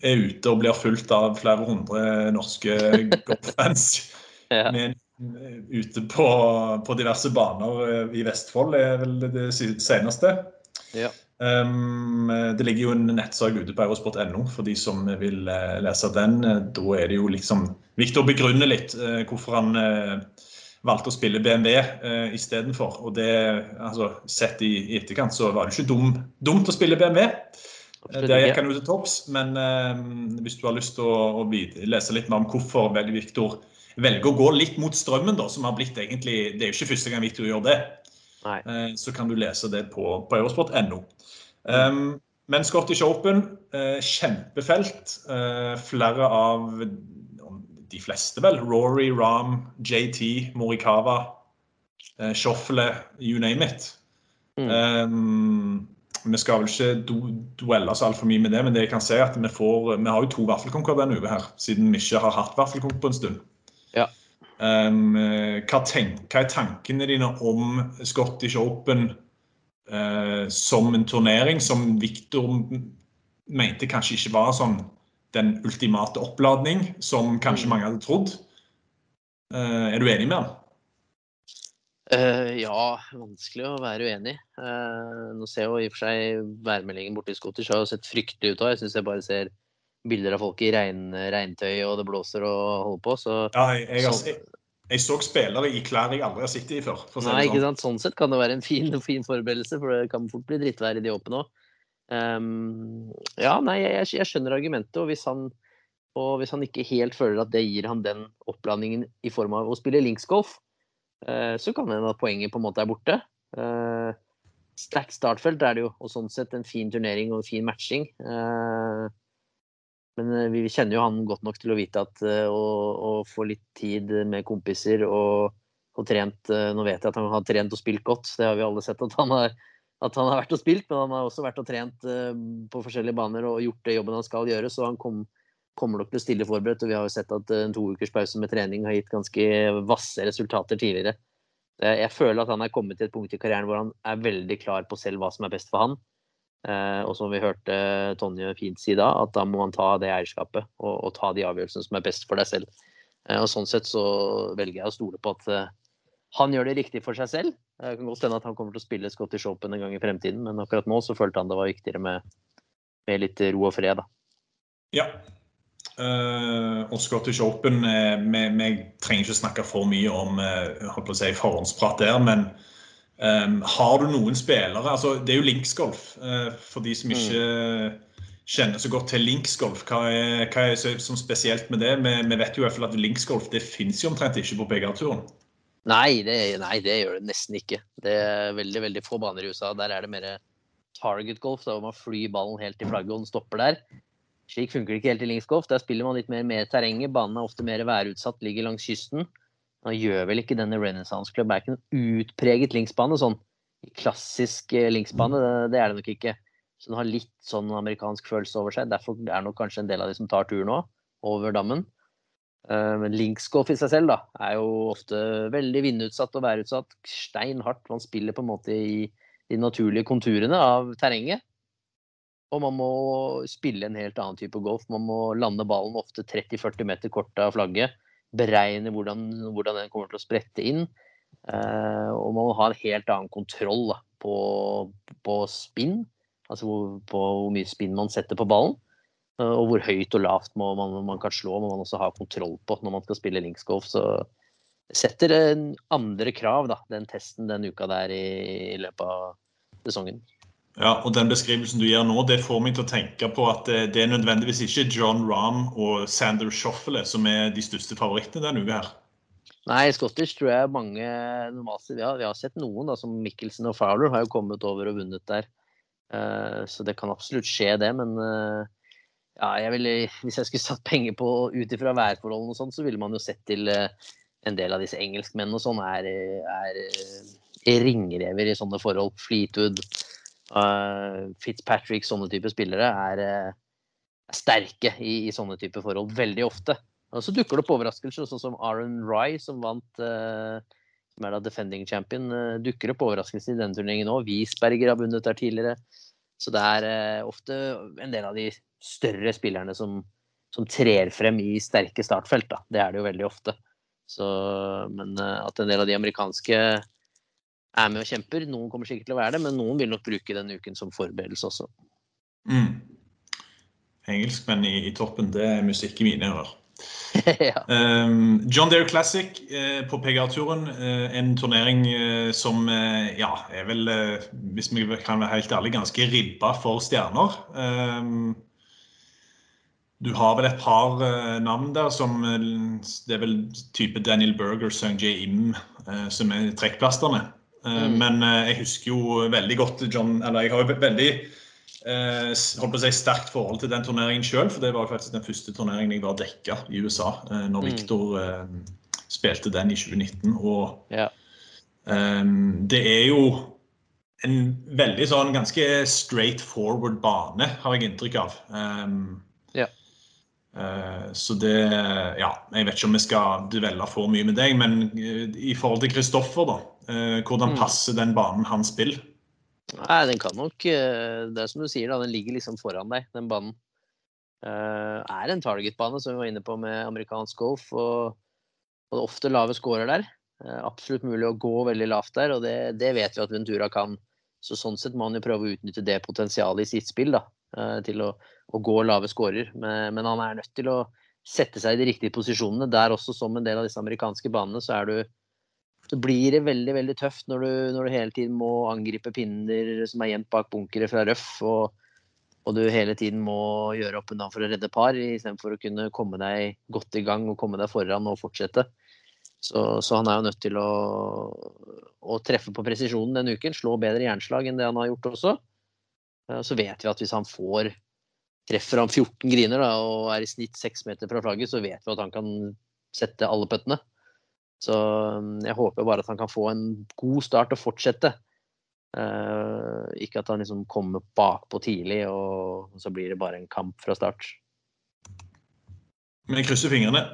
er ute og blir fulgt av flere hundre norske golffans. Ja. Men ute på, på diverse baner eh, i Vestfold er vel det seneste. Ja. Um, det ligger jo en nettsak ute på eurosport.no for de som vil uh, lese den. Da er det jo liksom å begrunne litt uh, hvorfor han uh, valgte å spille BMW uh, istedenfor. Og det, altså, sett i, i etterkant så var det ikke dum, dumt å spille BMW. Ikke. gikk han jo til topps, men eh, hvis du har lyst til å, å lese litt mer om hvorfor Viktor velger å gå litt mot strømmen, da, som har blitt egentlig Det er jo ikke første gang Viktor gjør det. Eh, så kan du lese det på, på eurosport.no. Um, men Scottish Open, eh, kjempefelt. Eh, flere av de fleste, vel. Rory, Ram, JT, Morikawa, eh, Shuffle, you name it. Mm. Um, vi skal vel ikke do, duelle så altfor mye med det, men det jeg kan si er at vi, får, vi har jo to vaffelkonker denne uka her, siden vi ikke har hatt vaffelkonk på en stund. Ja. Um, hva, tenk, hva er tankene dine om Scottish Open uh, som en turnering som Victor mente kanskje ikke var sånn den ultimate oppladning, som kanskje mange hadde trodd? Uh, er du enig med han? Eh, ja, vanskelig å være uenig. Uh, nå ser jo i og for seg værmeldingen borte i Scottish har jo sett fryktelig ut òg. Jeg syns jeg bare ser bilder av folk i regn, regntøy og det blåser og holder på. Så Ja, jeg, jeg, sånn, Så- jeg, jeg så spillere i klær jeg aldri har sittet i før. Nei, sånn. ikke sant. Sånn sett kan det være en fin, fin forberedelse, for det kan fort bli drittvær i de åpne òg. ja, nei, jeg, jeg skjønner argumentet, og hvis han og hvis han ikke helt føler at det gir han den opplandingen i form av å spille linksgolf, så kan det hende at poenget på en måte er borte. Eh, Sterkt startfelt er det jo, og sånn sett en fin turnering og en fin matching. Eh, men eh, vi kjenner jo han godt nok til å vite at eh, å, å få litt tid med kompiser og og trent eh, Nå vet jeg at han har trent og spilt godt, det har vi alle sett at han har, at han har vært og spilt, men han har også vært og trent eh, på forskjellige baner og gjort det jobben han skal gjøre, så han kom, kommer nok til å stille forberedt. Og vi har jo sett at eh, en to ukers pause med trening har gitt ganske vasse resultater tidligere. Eh, Jeg føler at han er kommet til et punkt i karrieren hvor han er veldig klar på selv hva som er best for han. Eh, Og som vi hørte Tonje fint si da, at da må han ta det eierskapet og, og ta de avgjørelsene som er best for deg selv. Eh, Og sånn sett så velger jeg å stole på at eh, han gjør det riktig for seg selv. Det kan godt hende at han kommer til å spille Scottish Open en gang i fremtiden, men akkurat nå så følte han det var viktigere med, med litt ro og fred. da. Ja. Og Scottish Open eh, vi, vi trenger ikke snakke for mye om å si, forhåndsprat der, men um, har du noen spillere altså Det er jo linksgolf. eh, for de som ikke kjenner så godt til linksgolf, hva er, hva er som spesielt med det? Vi, vi vet jo i hvert fall at linksgolf det fins jo omtrent ikke på PGA-turen. Nei nei, det gjør det nesten ikke. Det er veldig veldig få baner i USA. Der er det mer target golf, da, hvor man flyr ballen helt til flagget og den stopper der. Slik funker det ikke helt i linksgolf. Der spiller man litt mer med terrenget. Banen er ofte mer værutsatt, ligger langs kysten. Nå gjør vel ikke denne Renaissance Club er utpreget linksbane sånn. Klassisk eh, linksbane, det, det er det nok ikke. Så den har litt sånn amerikansk følelse over seg. Derfor er nok kanskje en del av de som tar tur nå, over dammen. Eh, Men linksgolf i seg selv da, er jo ofte veldig vindutsatt og værutsatt. Stein hardt. Man spiller på en måte i de naturlige konturene av terrenget. Og man må spille en helt annen type golf. Man må lande ballen ofte 30-40 meter kort av flagget. Beregne hvordan, hvordan den kommer til å sprette inn. Eh, og man må ha en helt annen kontroll da, på, på spinn. Altså hvor, på hvor mye spinn man setter på ballen. Eh, og hvor høyt og lavt man, man kan slå, må man også ha kontroll på når man skal spille linksgolf. Så setter en andre krav, da, den testen den uka der i, i løpet av sesongen. Ja, og Den beskrivelsen du gir nå, det får meg til å tenke på at det, er nødvendigvis ikke John Rahm og Sander Shoffele som er de største favorittene denne uka her. Nei, Scottish tror jeg mange normalt vi vi har sett noen, da, som Mikkelsen og Fowler, har jo kommet over og vunnet der. Uh, så det kan absolutt skje, det. Men uh, ja, jeg ville, hvis jeg skulle satt penger på ut ifra værforholdene og sånn, så ville man jo sett til uh, en del av disse engelskmennene og sånn er, er, er ringrever i sånne forhold. Fleetwood, Fitzpatrick, sånne type spillere er, er sterke i, i sånne type forhold veldig ofte. Og så dukker det opp overraskelser, sånn som Aaron Rye, som vant uh, som er da defending champion, uh, dukker opp overraskelser i denne turneringen òg. Wiesberger har vunnet der tidligere. Så det er ofte en del av de større spillerne som, som trer frem i sterke startfelt. Da. Det er det jo veldig ofte. Så, men at en del av de amerikanske er med og kjemper. Noen kommer sikkert til å være det, men noen vil nok bruke denne uken som forberedelse også. Mm. Engelskmenn i, i toppen, det er musikk i mine ører. ja. um, John Deere Classic uh, på PGA-turen. Uh, en turnering uh, som ja, er vel, hvis vi kan være helt ærlig, ganske ribba for stjerner. Um, du har vel et par navn der som Det er vel type Daniel Berger, Sung J. Im som er trekkplasterne. Mm. Men jeg husker jo veldig godt John Eller jeg har jo veldig eh, holdt på å si sterkt forhold til den turneringen sjøl. For det var faktisk den første turneringen jeg var dekka i USA eh, når mm. Victor eh, spilte den i 2019. Og ja. eh, det er jo en veldig sånn ganske straight forward bane, har jeg inntrykk av. Um, så det Ja, jeg vet ikke om vi skal dvelle for mye med deg, men uh, i forhold til Kristoffer, da. Uh, hvordan mm. passer den banen han spiller? Nei, den kan nok eh, Det er som du sier, da. Den ligger liksom foran deg, den banen. Er en target-bane, som vi var inne på med amerikansk golf. Og, og det er ofte lave scorer der. Absolutt mulig å gå veldig lavt der, og det, det, vet vi at Ventura kan. Så sånn sett må han jo prøve å utnytte det potensialet i sitt spill da, til å, å, gå lave skårer. Men, men, han er nødt til å sette seg i de riktige posisjonene. Der også, som en del av disse amerikanske banene, så er du så blir det veldig veldig tøft når du, når du hele tiden må angripe pinner som er gjemt bak bunkere fra røff, og, og, du hele tiden må gjøre opp unna for å redde par, istedenfor å kunne komme deg godt i gang og komme deg foran og fortsette. Så, så han er jo nødt til å, å, treffe på presisjonen denne uken, slå bedre jernslag enn det han har gjort også. Så vet vi at hvis han får treffer han 14 griner da, og er i snitt 6 meter fra flagget, så vet vi at han kan sette alle puttene. Så um, jeg håper bare at han kan få en god start og fortsette. Uh, ikke at han liksom kommer bakpå tidlig, og så blir det bare en kamp fra start. Men jeg krysser fingrene.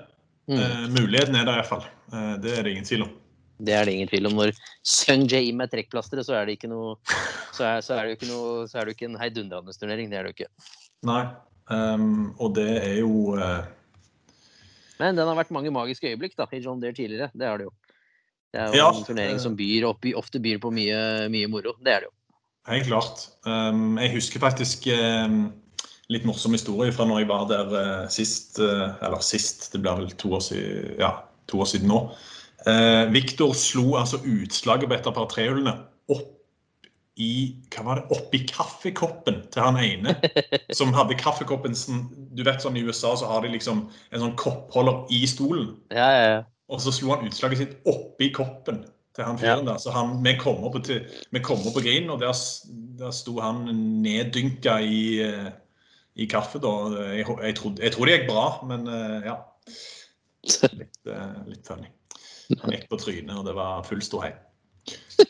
Mm. Uh, muligheten er der iallfall. Uh, det er det ingen tvil om. Det er det ingen tvil om. Når Sung Jae med trekkplasteret, så er det ikke noe Så er, så er det ikke noe Så er det ikke en heidundrende turnering. Det er det jo ikke. Nei. Um, og det er jo uh, men den har vært mange magiske øyeblikk da, i John Deere tidligere. Det har det jo. Det er jo ja, en turnering som byr opp, ofte byr på mye, mye moro. Det er det jo. Helt klart. Um, jeg husker faktisk um, litt morsom historie fra når jeg var der uh, sist. Uh, eller sist, det blir vel to år siden, ja, to år siden nå. Uh, Viktor slo altså utslaget på et av par trehullene opp i hva var det, oppi kaffekoppen til han ene som hadde kaffekoppen sånn, Du vet sånn I USA så har de liksom en sånn koppholder i stolen. Ja, ja, ja. Og så slo han utslaget sitt oppi koppen til han fyren der. Så han, vi kom opp på, vi kom på grinen, og der, der sto han neddynka i, eh, i kaffe. da. Jeg, jeg, trodde, jeg, tror det gikk bra, men eh, ja. Litt, eh, litt funny. Han gikk på trynet, og det var full ståhei.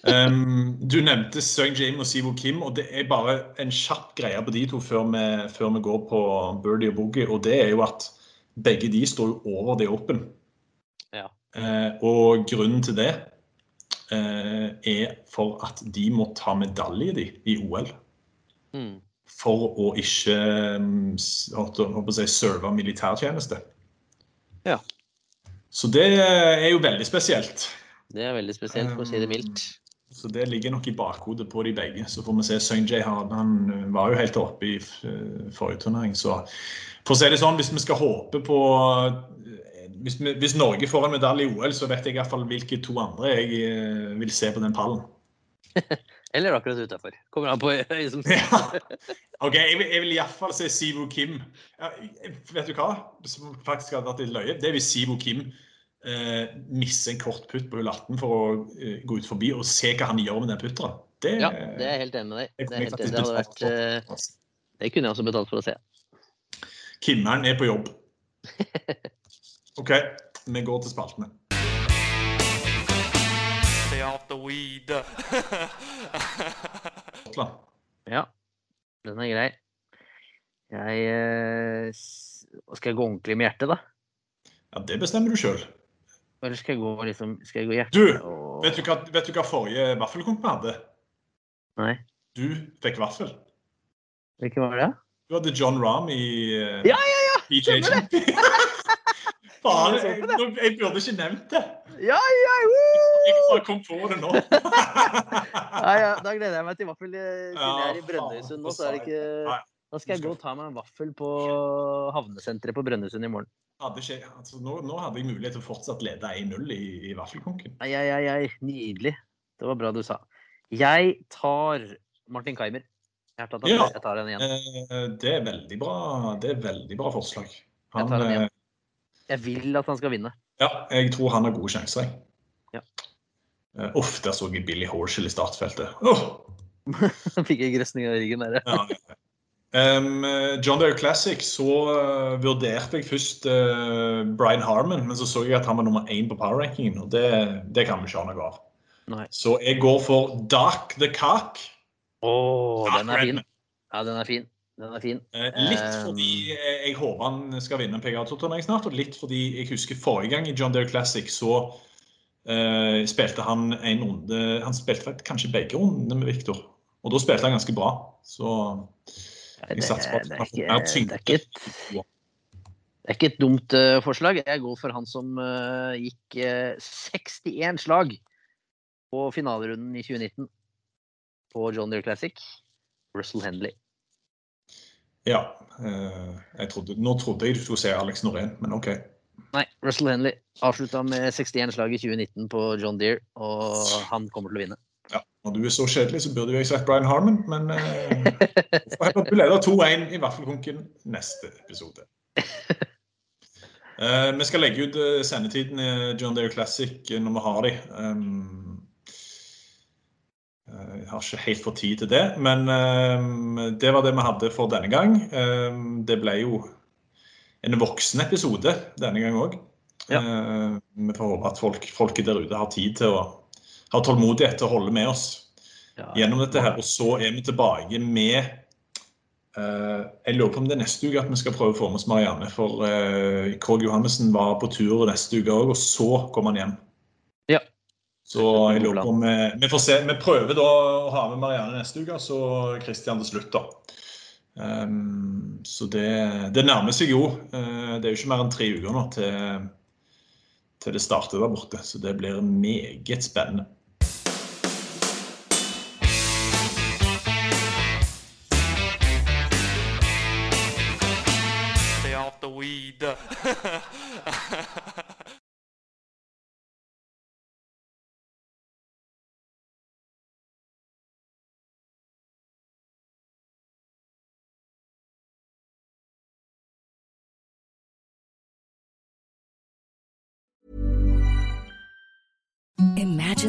Um, du nevnte Søng Jim og Sivo Kim, og det er bare en kjapp greie på de to før vi, før vi går på Birdie og Boogie. Og det er jo at begge de står jo over det Open. Ja. Uh, og grunnen til det uh, er for at de må ta medalje de, i OL. Mm. For å ikke um, serve militærtjeneste. Ja. Så det er jo veldig spesielt. Det er veldig spesielt, for å si det mildt. Um, så det ligger nok i bakhodet på de begge. Så får vi se. Sunjay han uh, var jo helt oppe i uh, forrige turnering. Så for å si det sånn, hvis vi skal håpe på uh, hvis, vi, hvis Norge får en medalje i OL, så vet jeg iallfall hvilke to andre jeg vil se på den pallen. Eller akkurat utafor. Kommer an på øyet som Ja. OK, jeg vil, jeg vil iallfall se Sivo Kim. Ja, vet du hva som faktisk hadde vært litt løye? Det er hvis Sivo Kim eh, misse en kort putt på hull 18 for å eh, gå ut forbi og se hva han gjør med den putteren. Det, Ja, det er jeg helt enig med deg. det er helt det vært for. eh, Det kunne jeg også betalt for å se. Kimmeren er på jobb. OK, vi går til spaltene. Stay off the weed. Skottland. Ja, den er grei. Jeg eh, Skal jeg gå ordentlig med hjertet, da? Ja, det bestemmer du sjøl. Eller skal jeg gå liksom Skal jeg gå hjertet Du, og vet du, hva, vet du hva forrige vaffelkomp hadde? Nei. Du fikk vaffel. Hvilken var det? Du hadde John Rahm i uh, Ja, ja, ja! Champion. Faen, Jeg jeg, burde ikke nevnt det. Ja, ja! Jeg bare kom på det nå. Ja, ja, da gleder jeg meg til vaffel. Siden jeg er i Brønnøysund nå, så er det ikke Nei. Da skal jeg gå og ta meg en vaffel på havnesenteret på Brønnøysund i morgen. Hadde ikke, altså, nå, nå hadde jeg mulighet til å fortsatt lede 1-0 i, i vaffelkonken. Ai, ai, ai. Nydelig. Det var bra du sa. Jeg tar Martin Keimer. Jeg tatt Ja. Jeg tar den igjen. Eh, det er veldig bra Det er veldig bra forslag. Jeg tar den igjen. eh, Jeg vil at han skal vinne. ja, jeg tror han har gode sjanser. Ja. Eh, Uff, der så jeg Billy Horshall i startfeltet. Oh! Fikk jeg grøsning av ryggen der. Ja. Um, John Deere Classic så uh, vurderte jeg først uh, Brian Harmon, men så så jeg at han var nummer én på power-rankingen, og det, det kan vi ikke ha noe av. Nei. Så jeg går for Dark the Cock. Oh, Dark den er fin. Ja, den er fin. Den er fin. Uh, Litt Um, fordi jeg håper han skal vinne en PGA-turnering snart, og litt fordi jeg husker forrige gang i John Deere Classic så eh, spilte han en runde Han spilte faktisk kanskje begge rundene med Victor, og da spilte han ganske bra. Så Det, det, er ikke, det, er ikke et, det er ikke et dumt eh, forslag. Jeg går for han som eh, gikk eh, 61 slag på finalerunden i 2019 på John Deere Classic. Russell Henley. Ja. eh, trodde, nå trodde jeg du skulle si Alex Norén, men OK. Nei, Russell Henley avslutta med 61 slag i 2019 på John Deere, og han kommer til å vinne. Når du er så kjedelig, så burde jo jeg sagt Brian Harmon, men eh, du leder 2-1 i vaffelkonken neste episode. Eh, vi skal legge ut eh, sendetiden i John Deere Classic eh, når vi har de. Um, eh, jeg har ikke helt fått tid til det, men um, det var det vi hadde for denne gang. Um, det ble jo en voksen episode denne gang òg. Ja. vi får håpe at folk, folket der ute har tid til å ha tålmodighet til å holde med oss Ja, gjennom dette her. Og så er vi tilbake med uh, Jeg lurer på om det er neste uke at vi skal prøve å få med oss Marianne. For uh, Krog Johannessen var på tur neste uke òg, og så kom han hjem. Ja. Så jeg lurer på om vi, vi får se. Vi prøver da å ha med Marianne neste uke, så Kristian til slutt, da. Um, så det, det nærmer seg jo. Uh, det er jo ikke mer enn tre uker nå til, til det starter der borte. Så det blir meget spennende.